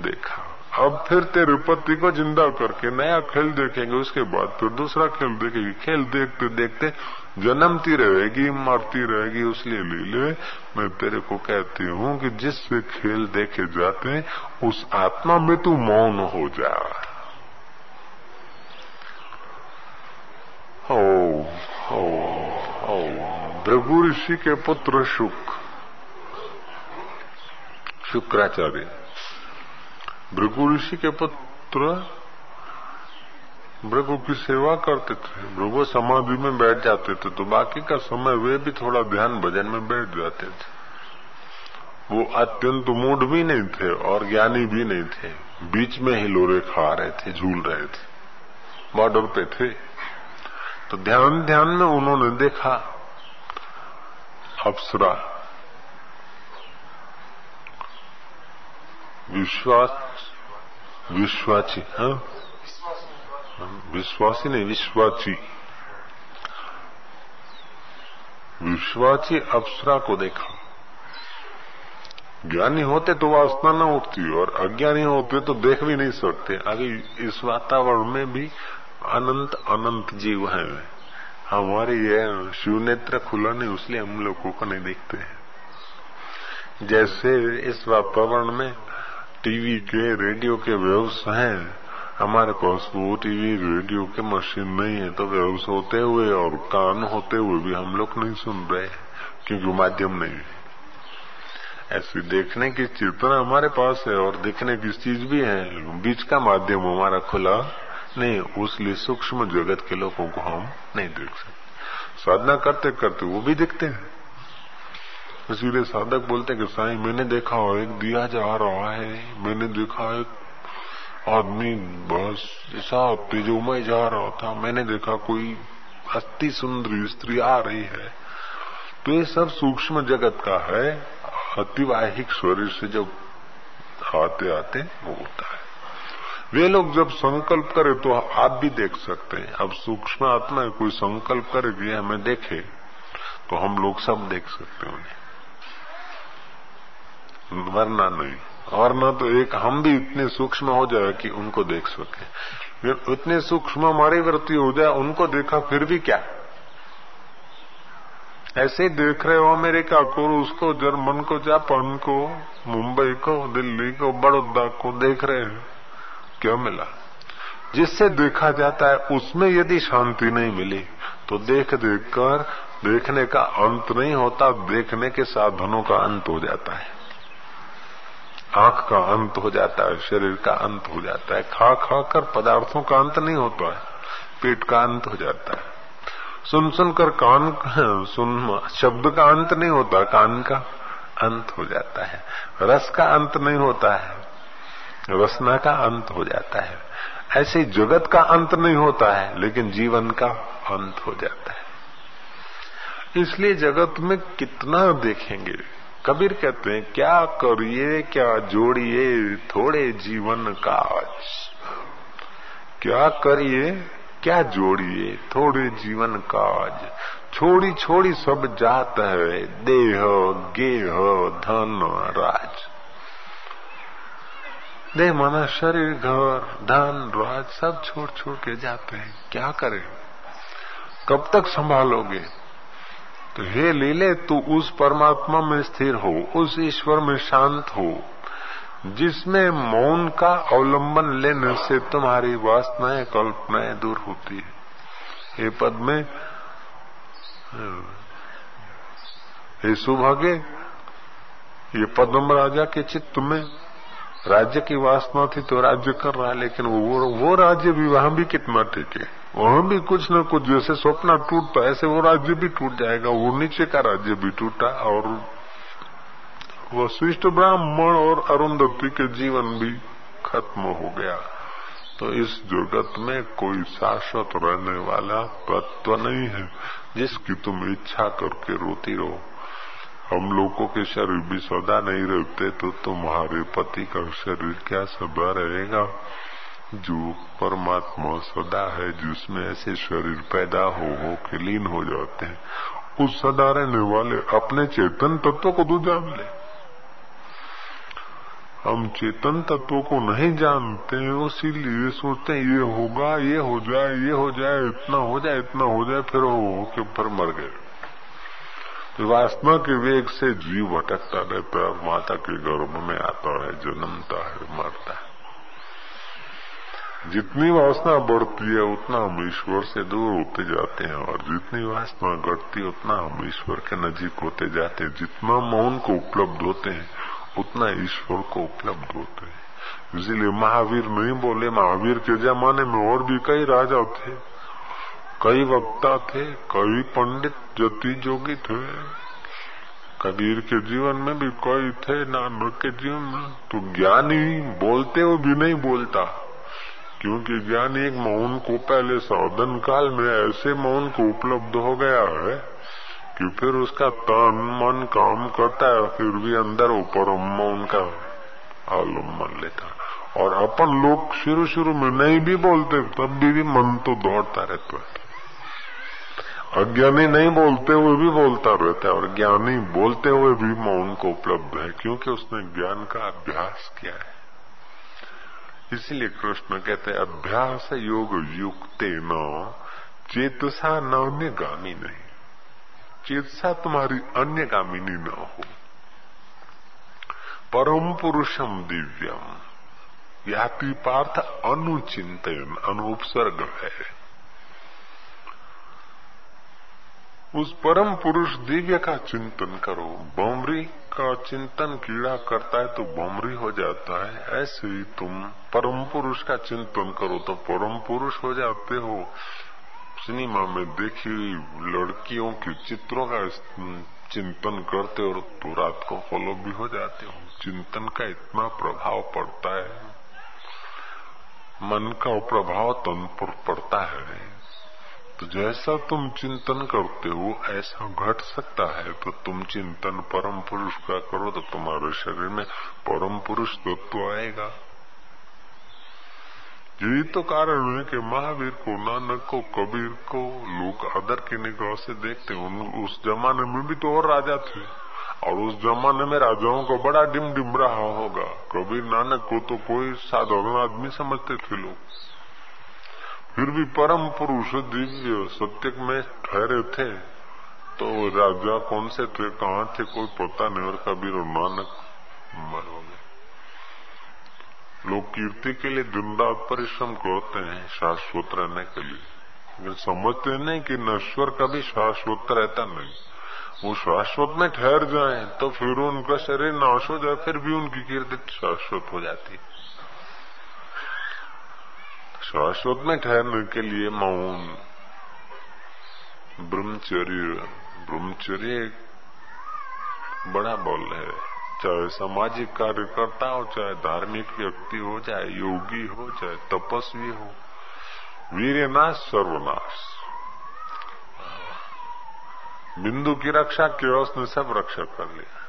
देखा। अब फिर तेरे पति को ज़िंदा करके नया खेल देखेंगे, उसके बाद फिर दूसरा खेल देखेंगे खेल देखते देखते जन्मती रहेगी, मरती रहेगी, उसलिए ले मैं तेरे को कहती हूँ कि जिससे खेल देखे जाते उस आत्मा में तू मौन हो जा। भृगु ऋषि के पुत्र शुक शुक्राचार्य भृगु ऋषि के पुत्र भृगु की सेवा करते थे भृगु समाधि में बैठ जाते थे तो बाकी का समय वे भी थोड़ा ध्यान भजन में बैठ जाते थे वो अत्यंत मूड भी नहीं थे और ज्ञानी भी नहीं थे बीच में ही लोरे खा रहे थे झूल रहे थे बॉर्डर पे थे तो ध्यान ध्यान में उन्होंने देखा अप्सरा। विश्वास विश्वाची हाँ? विश्वासी नहीं, विश्वाची। विश्वाची अप्सरा को देखा। ज्ञानी होते तो वासना न उठती, और अज्ञानी होते तो देख भी नहीं सकते। आगे इस वातावरण में भी अनंत अनंत जीव है हमारे ये शिव नेत्र खुला नहीं, उसलिए हम लोगों को नहीं देखते हैं। जैसे इस वातावरण में टीवी के, रेडियो के व्यवसाय हैं, हमारे पास वो टीवी, रेडियो के मशीन नहीं है तो व्यवसाय होते हुए और कान होते हुए भी हम लोग नहीं सुन रहे क्योंकि माध्यम नहीं है। ऐसी देखने की चेतना हमारे पास है और देखने की चीज़ भी है, बीच का माध्यम हमारा खुला। नहीं उसलिए सूक्ष्म जगत के लोगों को हम नहीं देख सकते। साधना करते करते वो भी दिखते हैं। इसीलिए साधक बोलते हैं कि, साई, मैंने देखा एक दिया जा रहा है। मैंने देखा एक आदमी बस ऐसा तेजोमय जा रहा था। मैंने देखा कोई अति सुंदर स्त्री आ रही है। तो ये सब सूक्ष्म जगत का है। अतिवाहिक शरीर से जब आते आते वो होता है। वे लोग जब संकल्प करे तो आप भी देख सकते हैं। अब सूक्ष्म आत्मा कोई संकल्प करे कि हमें देखे तो हम लोग सब देख सकते हैं उन्हें। वरना नहीं। और न तो एक हम भी इतने सूक्ष्म हो जाए कि उनको देख सके। इतने सूक्ष्म हमारी वृत्ति हो जाए, उनको देखा फिर भी क्या? ऐसे ही देख रहे हो अमेरिका को, उसको, जर्मन को, जापान को, मुंबई को, दिल्ली को, बड़ौदा को देख रहे हैं। क्या मिला? जिससे देखा जाता है उसमें यदि शांति नहीं मिली तो देख देख कर देखने का अंत नहीं होता, देखने के साधनों का अंत हो जाता है। आँख का अंत हो जाता है, शरीर का अंत हो जाता है। खा खा कर पदार्थों का अंत नहीं होता है, पेट का अंत हो जाता है। सुन सुनकर कान, सुन, शब्द का अंत नहीं होता, कान का अंत हो जाता है। रस का अंत नहीं होता है रसना का अंत हो जाता है। ऐसे जगत का अंत नहीं होता है, लेकिन जीवन का अंत हो जाता है। इसलिए जगत में कितना देखेंगे। कबीर कहते हैं, क्या करिए, क्या जोड़िए, थोड़े जीवन काज क्या करिए, क्या जोड़िए, थोड़े जीवन काज छोड़ी छोड़ी सब जात है, देह, गेह, धन, राज। देह माना शरीर, घर, धन, राज, सब छोड़ छोड़ के जाते हैं। क्या करें? कब तक संभालोगे? तो हे लीले, तू उस परमात्मा में स्थिर हो, उस ईश्वर में शांत हो, जिसमें मौन का अवलंबन लेने से तुम्हारी वासनाएँ, कल्पनाएँ दूर होती है। ये पद में हे सुभागे, ये पद्म राजा के चित्त में राज्य की वासना थी तो राज्य कर रहा है, लेकिन वो वो राज्य भी, वहाँ भी कितना टिके वहाँ भी कुछ न कुछ, जैसे स्वप्न टूटता, ऐसे वो राज्य भी टूट जाएगा। वो नीचे का राज्य भी टूटा और वो वशिष्ठ ब्राह्मण और अरुंधति के जीवन भी खत्म हो गया। तो इस जगत में कोई शाश्वत रहने वाला तत्व नहीं है, जिसकी तुम इच्छा करके रोती रहो। हम लोगों के शरीर भी सदा नहीं रहते तो तुम्हारे पति का शरीर क्या सदा रहेगा? जो परमात्मा सदा है, जिसमें ऐसे शरीर पैदा हो हो के लीन हो जाते हैं, उस सदा रहने वाले अपने चेतन तत्व को तो जान ले। हम चेतन तत्व को नहीं जानते इसीलिए सोचते हैं, ये होगा, ये हो जाए, ये हो जाए, इतना हो जाए, इतना हो जाए, फिर हो के ऊपर मर गए। वासना के वेग से जीव भटकता रहता है माता के गर्भ में आता है जन्मता है, मरता है। जितनी वासना बढ़ती है, उतना हम ईश्वर से दूर होते जाते हैं, और जितनी वासना घटती है, उतना हम ईश्वर के नजीक होते जाते हैं। जितना मौन को उपलब्ध होते हैं, उतना ईश्वर को उपलब्ध होते हैं। इसीलिए महावीर नहीं बोले, महावीर के जमाने में और भी कई राजा थे। कई वक्ता थे कई पंडित जति जोगी थे। कबीर के जीवन में भी कोई थे नानक के जीवन में। तो ज्ञानी बोलते हुए भी नहीं बोलता। क्योंकि ज्ञानी एक मौन को पहले साधन काल में ऐसे मौन को उपलब्ध हो गया है कि फिर उसका तन मन काम करता है फिर भी अंदर ऊपर मौन का आलंबन लेता और अपन लोग शुरू शुरू में नहीं भी बोलते तब भी, भी मन तो दौड़ता रहता है। अज्ञानी नहीं बोलते हुए भी बोलता रहता है, और ज्ञानी बोलते हुए भी मौन को उपलब्ध है, क्योंकि उसने ज्ञान का अभ्यास किया है। इसलिए कृष्ण कहते हैं, अभ्यास योग युक्त न, चेतसा न अन्य गामी नहीं। चेतसा तुम्हारी अन्य गामिनी न हो। परम पुरुषम दिव्यम। याति पार्थ अनुचिंतन अनुपसर्ग है। उस परम पुरुष दिव्य का चिंतन करो। बमरी का चिंतन कीड़ा करता है तो बमरी हो जाता है। ऐसे ही तुम परम पुरुष का चिंतन करो तो परम पुरुष हो जाते हो। सिनेमा में देखी हुई लड़कियों के चित्रों का चिंतन करते हो तो रात को फॉलो भी हो जाते हो। चिंतन का इतना प्रभाव पड़ता है। मन का प्रभाव तन पर पड़ता है। तो जैसा तुम चिंतन करते हो, ऐसा घट सकता है। तो तुम चिंतन परम पुरुष का करो तो तुम्हारे शरीर में परम पुरुष तत्व आएगा। यही तो कारण है कि महावीर को, नानक को, कबीर को लोग आदर की निगाह से देखते उन उस जमाने में भी तो और राजा थे। और उस जमाने में राजाओं को बड़ा डिम डिम रहा होगा। कबीर, नानक को तो कोई साधारण आदमी समझते थे लोग। फिर भी परम पुरुष दिव्य सत्य में ठहरे थे तो राजा कौन से थे, कहाँ थे, कोई पता नहीं, और कबीर और नानक मर हो गए। लोग कीर्ति के लिए दिन रात परिश्रम करते हैं शाश्वत रहने के लिए। लेकिन समझते नहीं कि नश्वर कभी शाश्वत रहता नहीं, वो शाश्वत में ठहर जाए तो फिर उनका शरीर नाश हो जाए, फिर भी उनकी कीर्ति शाश्वत हो जाती है। शाश्वत में ठहरने के लिए मौन। ब्रह्मचर्य ब्रह्मचर्य बड़ा बल है। चाहे सामाजिक कार्यकर्ता हो, चाहे धार्मिक व्यक्ति हो, चाहे योगी हो, चाहे तपस्वी हो। वीरनाश सर्वनाश। बिंदु की रक्षा केवस ने सब रक्षा कर लिया।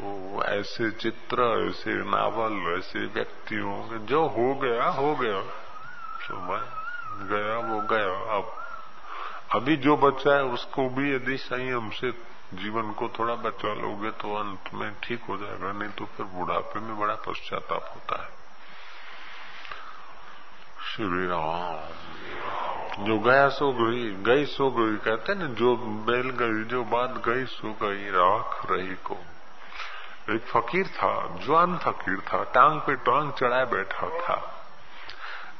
तो ऐसे चित्र, ऐसे नावल, ऐसे व्यक्तियों जो हो गया हो गया। समय गया, वो गया। अब, अभी जो बचा है, उसको भी यदि संयम से जीवन को थोड़ा बचा लोगे तो अंत में ठीक हो जाएगा। नहीं तो फिर बुढ़ापे में बड़ा पश्चाताप होता है। श्री राम। जो गया, सो गई गई, सो गई। कहते ना, जो बैल गई, जो बात गई, सो गई। राख रही को। एक फकीर था, जवान फकीर था, टांग पे टांग चढ़ाए बैठा था।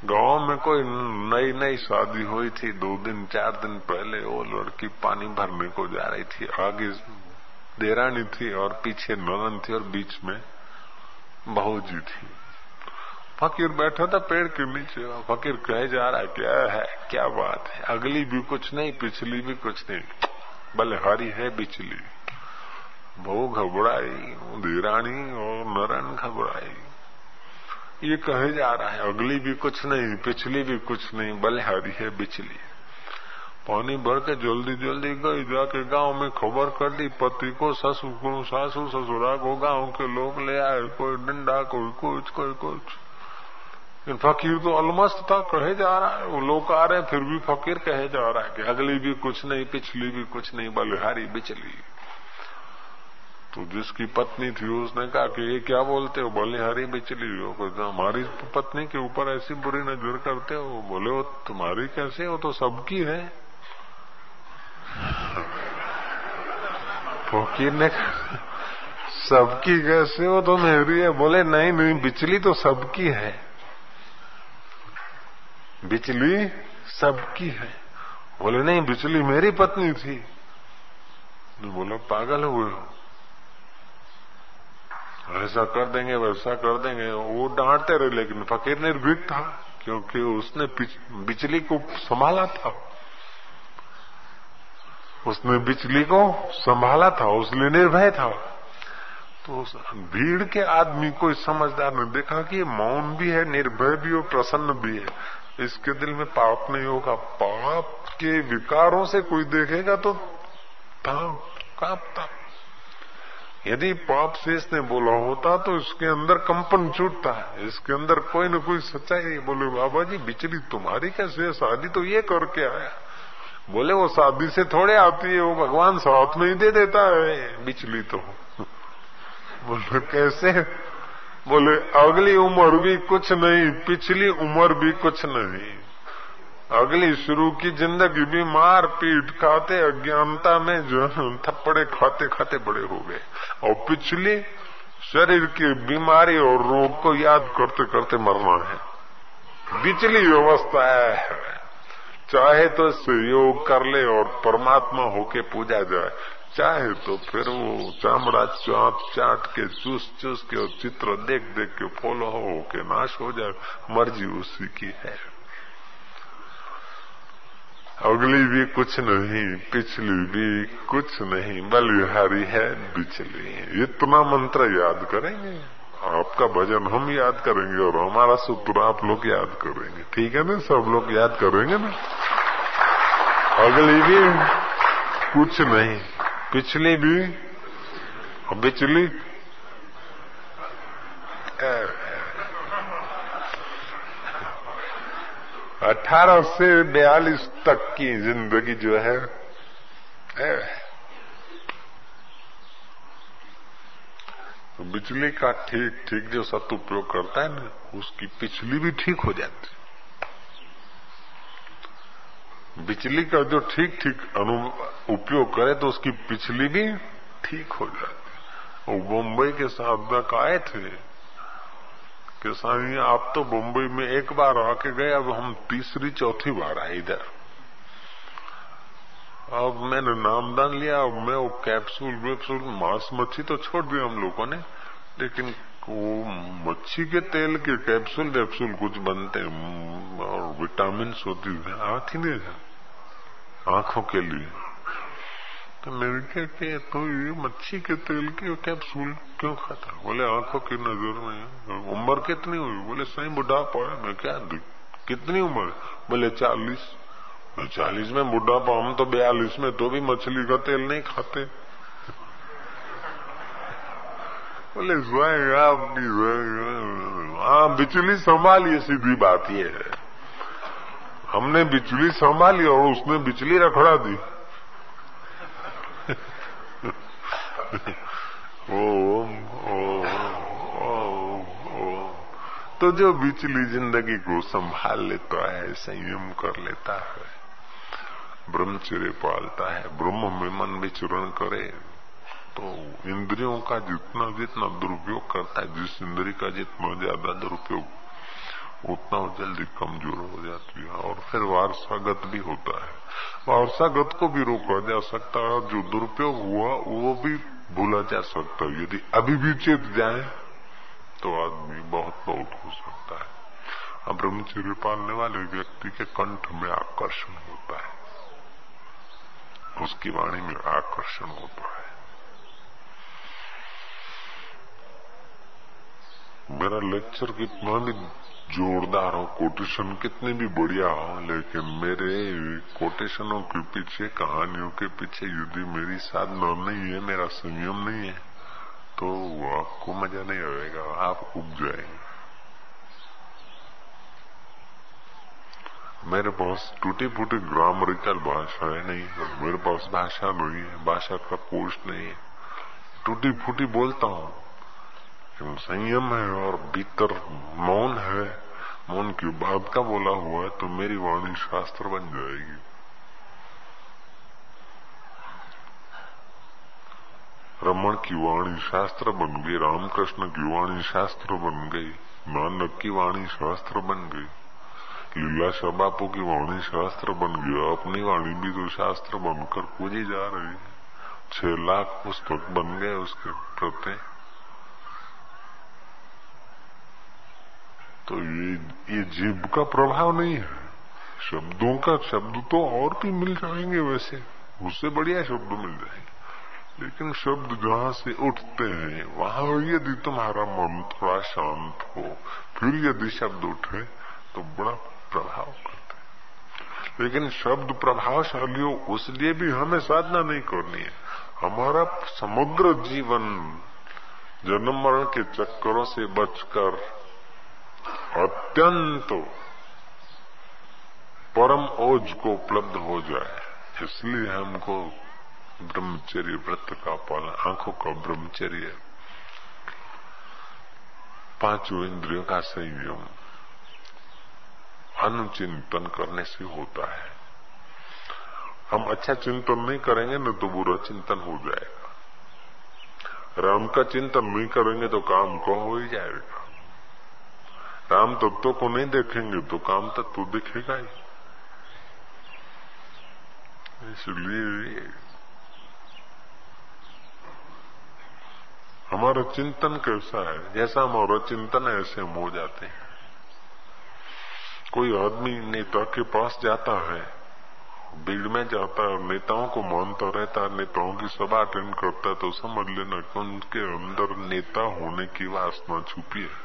गाँव में कोई नई नई शादी हुई थी, दो दिन, चार दिन पहले वो लड़की पानी भरने को जा रही थी। आगे देरानी थी और पीछे नलन थी और बीच में बहू जी थी। फकीर बैठा था पेड़ के नीचे। फकीर कहे, जा रहा है, क्या है? क्या बात है? अगली भी कुछ नहीं, पिछली भी कुछ नहीं। भले हरी है, बिचली। वो घबराई, धीरानी और नरन घबराई। ये कहे जा रहा है, अगली भी कुछ नहीं, पिछली भी कुछ नहीं, बलिहारी है बिचली। पानी भर के जल्दी जल्दी गई, जाके गाँव में खबर कर दी पति को ससुर सासू ससुरा को गाँव के लोग ले आए, कोई डंडा, कोई कुछ कोई कुछ। फकीर तो अलमस्त था, कहे जा रहा है, वो लोग आ रहे हैं, फिर भी फकीर कहे जा रहा है कि अगली भी कुछ नहीं, पिछली भी कुछ नहीं, बलिहारी, बिचली। तो जिसकी पत्नी थी, उसने कहा कि ये क्या बोलते हो? बोले, हरी बिचली हो हमारी पत्नी के ऊपर ऐसी बुरी नज़र करते हो? बोले, वो तुम्हारी कैसे हो? तो सबकी है। फकीर ने सबकी कैसे हो? तो मेरी है। बोले, नहीं नहीं बिचली तो सबकी है। बिचली सबकी है? बोले, नहीं, बिचली मेरी पत्नी थी। तो बोला, पागल हुए हो। ऐसा कर देंगे, वैसा कर देंगे। वो डांटते रहे, लेकिन फकीर निर्भीक था, क्योंकि उसने बिचली को संभाला था। उसने बिचली को संभाला था, उसलिए निर्भय था। तो भीड़ के आदमी को इस समझदार ने देखा कि मौन भी है, निर्भय भी और प्रसन्न भी है। इसके दिल में पाप नहीं होगा। पाप के विकारों से कोई देखेगा तो कांपता। यदि पाप शेष ने बोला होता तो इसके अंदर कंपन छूटता। है इसके अंदर कोई न कोई सच्चाई बोले, बाबा जी, बिचली तुम्हारी कैसे शादी तो ये करके आया। बोले, वो शादी से थोड़े आती है, वो भगवान साथ में ही दे देता है। बिचली तो। बोले, कैसे? बोले, अगली उम्र भी कुछ नहीं, पिछली उम्र भी कुछ नहीं। अगली शुरू की ज़िंदगी भी मार पीट खाते अज्ञानता में जो थप्पड़े खाते खाते बड़े हो गए। और पिछली शरीर की बीमारी और रोग को याद करते करते मरना है। पिछली व्यवस्था है। चाहे तो योग कर ले और परमात्मा होके पूजा जाए। चाहे तो फिर वो चामड़ा चाट चाट के, चूस चूस के और चित्र देख देख के फॉलो हो के नाश हो जाए। मर्ज़ी उसी की है। अगली भी कुछ नहीं, पिछली भी कुछ नहीं बलिहारी है, बिचली है। इतना मंत्र याद करेंगे। आपका भजन हम याद करेंगे और हमारा सूत्र आप लोग याद करेंगे। ठीक है ना? सब लोग याद करेंगे ना? अगली भी कुछ नहीं, पिछली भी और बिचली अठारह से बयालीस तक की ज़िंदगी जो है तो बिजली का ठीक ठीक जो सदुपयोग करता है ना, उसकी पिछली भी ठीक हो जाती है। बिजली का जो ठीक ठीक उपयोग करे तो उसकी पिछली भी ठीक हो जाती और मुंबई के साधक आए थे कि स्वामी आप तो मुंबई में एक बार आके गए, अब हम तीसरी, चौथी बार आए इधर। अब मैंने नामदान लिया, अब मैं वो कैप्सूल वेप्सूल मांस मच्छी तो छोड़ दिया हम लोगों ने। लेकिन वो मच्छी के तेल के कैप्सूल वेप्सूल कुछ बनते और विटामिन होती आती नहीं आँखों के लिए। तो क्या किया तो ये मच्छी के तेल के कैप्सूल क्यों खाता? बोले, आँखों की नज़र में। उम्र कितनी हुई? बोले, सही बुढ़ापा है। मैं क्या कितनी उम्र बोले, चालीस। चालीस में बुढ़ापा, हम तो बयालीस में तो भी मछली का तेल नहीं खाते। बोले आपकी हाँ बिचली संभालिए सीधी बात ये है। हमने बिचली संभाली और उसने बिचली रखड़ा दी। ओम ओम ओम ओम तो जो बिचली ज़िंदगी को संभाल लेता है, संयम कर लेता है, ब्रह्मचर्य पालता है, ब्रह्म में मन विचरण करे तो इंद्रियों का जितना जितना दुरुपयोग करता है, जिस इंद्री का जितना ज़्यादा दुरुपयोग, उतना जल्दी कमज़ोर हो जाती है, और फिर वारसागत भी होता है। वारसागत को भी रोका जा सकता है जो दुरुपयोग हुआ, वो भी भूला जा सकता है। यदि अभी भी चेत जाए तो आदमी बहुत बहुत हो सकता है। ब्रह्मचर्य पालने वाले व्यक्ति के कंठ में आकर्षण होता है। उसकी वाणी में आकर्षण होता है। मेरा लेक्चर कितना भी जोरदार हो कोटेशन कितने भी बढ़िया हो, लेकिन मेरे कोटेशनों के पीछे, कहानियों के पीछे यदि मेरी साधना नहीं है, मेरा संयम नहीं है तो आपको मज़ा नहीं आएगा, आप उग जाएँगे। मेरे पास टूटी फूटी ग्रामरिकल भाषा है नहीं मेरे पास भाषा नहीं है, भाषा का कोष नहीं है। टूटी फूटी बोलता हूँ संयम है और भीतर मौन है। मौन की बात का बोला हुआ है तो मेरी वाणी शास्त्र बन जाएगी। रमन की वाणी शास्त्र बन गई, रामकृष्ण की वाणी शास्त्र बन गई, नानक की वाणी शास्त्र बन गई लीलाशाह बापू की वाणी शास्त्र बन गया अपनी वाणी भी तो शास्त्र बनकर पूजी जा रही है। छह लाख पुस्तक बन गए उसके प्रति तो ये ये जीव का प्रभाव नहीं है। शब्दों का शब्द तो और भी मिल जाएँगे वैसे। उससे बढ़िया शब्द मिल जाएँगे। लेकिन शब्द जहाँ से उठते हैं, वहाँ यदि तुम्हारा मन थोड़ा शांत हो, फिर यदि शब्द उठे तो बड़ा प्रभाव करते लेकिन शब्द प्रभावशाली हो उसलिए भी हमें साधना नहीं करनी है। हमारा समग्र जीवन, जन्म मरण के चक्करों से बचकर अत्यंत परम ओज को उपलब्ध हो जाए। इसलिए हमको ब्रह्मचर्य व्रत का पालन, आँखों का ब्रह्मचर्य, पाँचों इंद्रियों का संयम, अनुचिंतन करने से होता है। हम अच्छा चिंतन नहीं करेंगे, न तो बुरा चिंतन हो जाएगा। राम का चिंतन नहीं करेंगे तो काम को हो ही जाएगा? राम तत्व को नहीं देखेंगे तो काम तत्व दिखेगा ही। इसलिए हमारा चिंतन कैसा है? जैसा हमारा चिंतन है, ऐसे हम हो जाते हैं। कोई आदमी नेता के पास जाता है, भीड़ में जाता है, नेताओं को मानता रहता है, नेताओं की सभा अटेंड करता है तो समझ लेना कि उनके अंदर नेता होने की वासना छुपी है।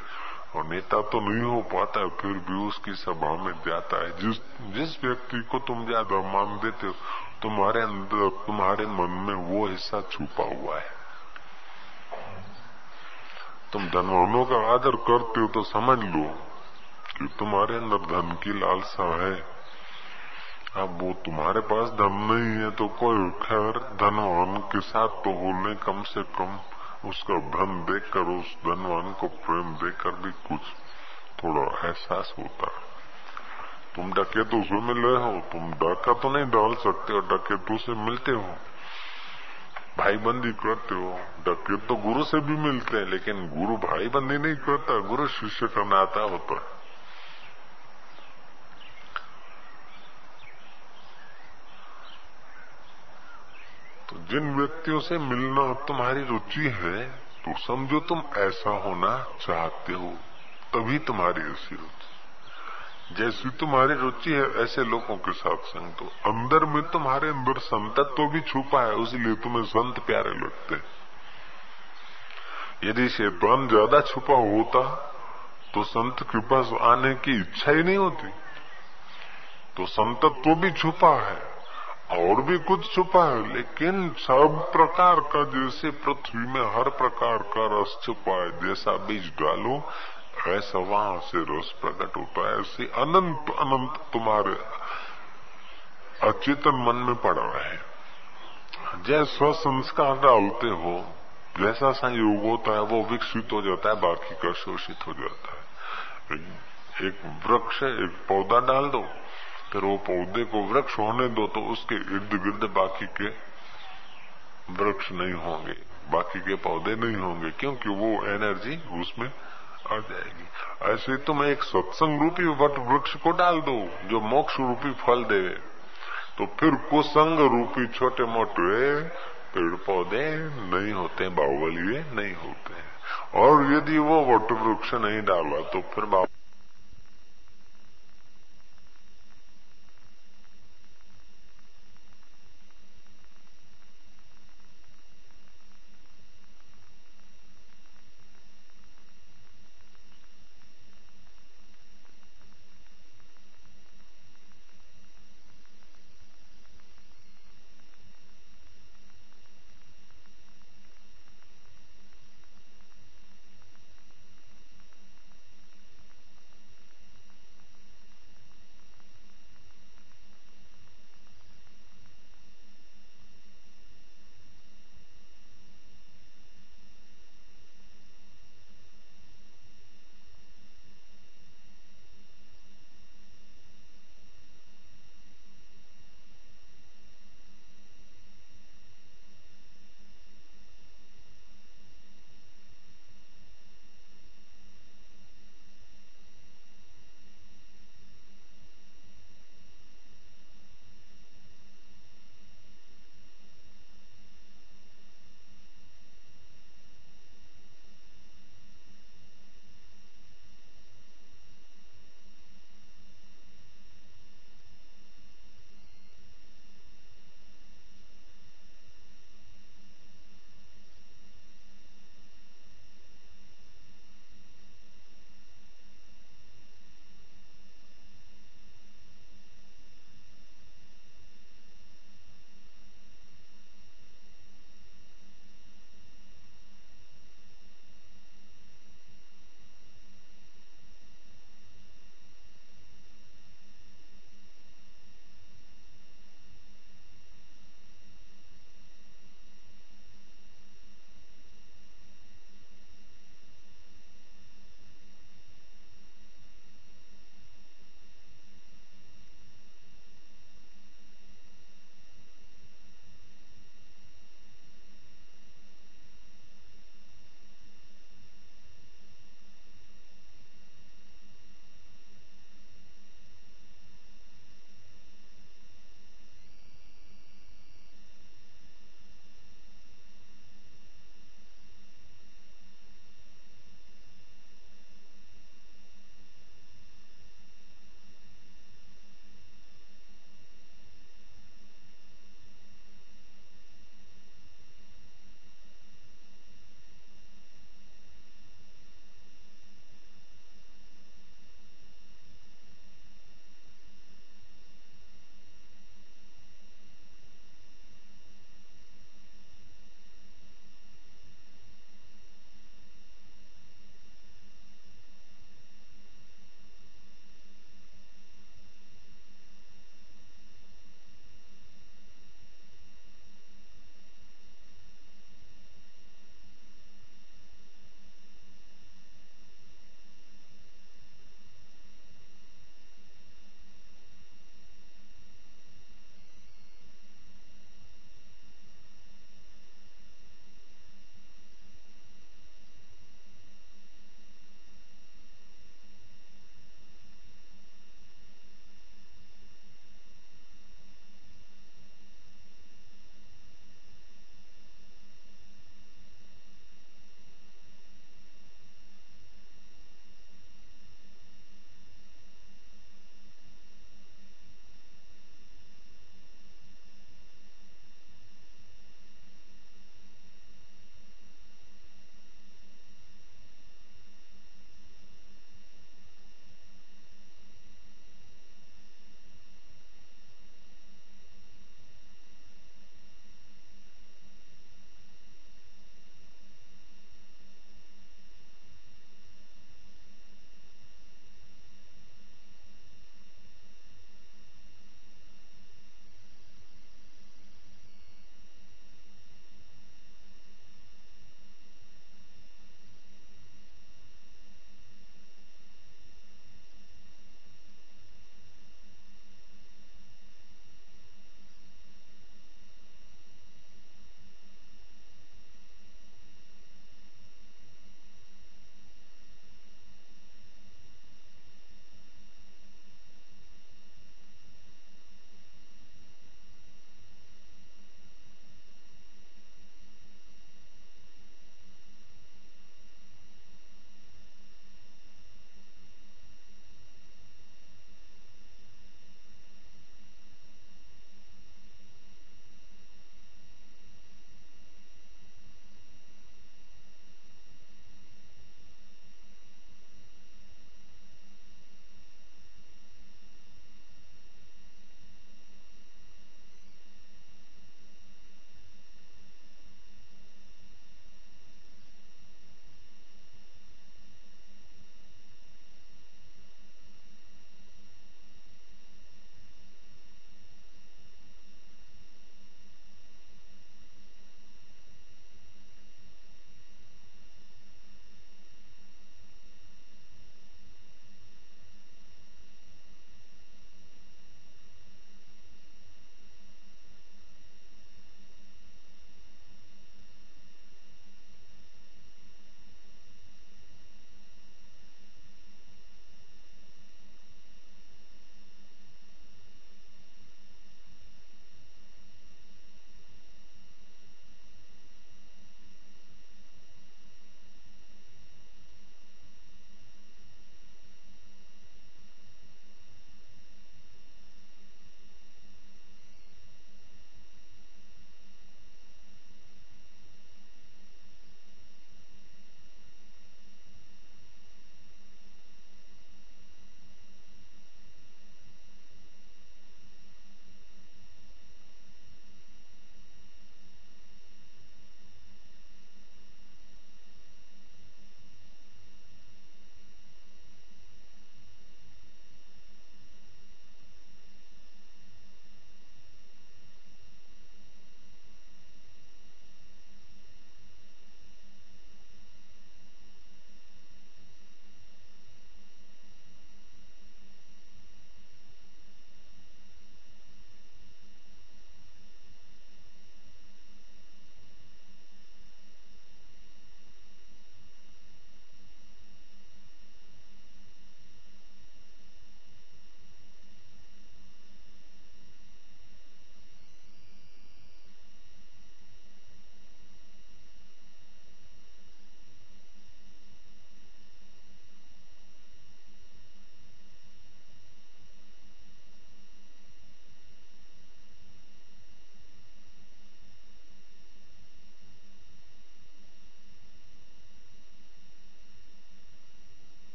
और नेता तो नहीं हो पाता है फिर भी उसकी सभा में जाता है। जिस जिस व्यक्ति को तुम ज़्यादा मान देते हो, तुम्हारे अंदर, तुम्हारे मन में वो हिस्सा छुपा हुआ है। तुम धनवानों का आदर करते हो तो समझ लो कि तुम्हारे अंदर धन की लालसा है। अब वो तुम्हारे पास धन नहीं है तो कोई खैर, धनवान के साथ तो बोलने कम से कम उसका भ्रम देखकर, उस धनवान को प्रेम देकर भी कुछ थोड़ा एहसास होता है। तुम डकेतों से मिल रहे हो, तुम डाका तो नहीं डाल सकते हो डके तो उसे मिलते हो। भाई बंदी करते हो, डके तो गुरु से भी मिलते हैं, लेकिन गुरु भाई बंदी नहीं करता, गुरु शिष्य का नाता होता है। तो जिन व्यक्तियों से मिलना तुम्हारी रुचि है तो समझो तुम ऐसा होना चाहते हो, तभी तुम्हारी ऐसी रुचि। जैसी तुम्हारी रुचि है, ऐसे लोगों के साथ संग तो अंदर में तुम्हारे अंदर संतत्व तो भी छुपा है, उसलिए तुम्हें संत प्यारे लगते यदि शैतान ज़्यादा छुपा होता तो संत के पास आने की इच्छा ही नहीं होती। तो संतत्व तो भी छुपा है। और भी कुछ छुपा है, लेकिन सब प्रकार का जैसे पृथ्वी में हर प्रकार का रस छुपा है, जैसा बीज डालो, ऐसा वहाँ से रस प्रकट होता है। ऐसे अनंत अनंत तुम्हारे अचेतन मन में पड़ा है। जैसा संस्कार डालते हो, जैसा संयोग होता है, वो विकसित हो जाता है, बाकी का शोषित हो जाता है। एक वृक्ष, एक पौधा डाल दो फिर वो पौधे को वृक्ष होने दो तो उसके इर्द गिर्द बाकी के वृक्ष नहीं होंगे, बाकी के पौधे नहीं होंगे, क्योंकि वो एनर्जी उसमें आ जाएगी। ऐसे तुम एक सत्संग रूपी वट वृक्ष को डाल दो, जो मोक्ष रूपी फल देवे तो फिर कुसंग रूपी छोटे मोटे पेड़ पौधे नहीं होते बाहुबली नहीं होते। और यदि वो वट वृक्ष नहीं डाला तो फिर बाबू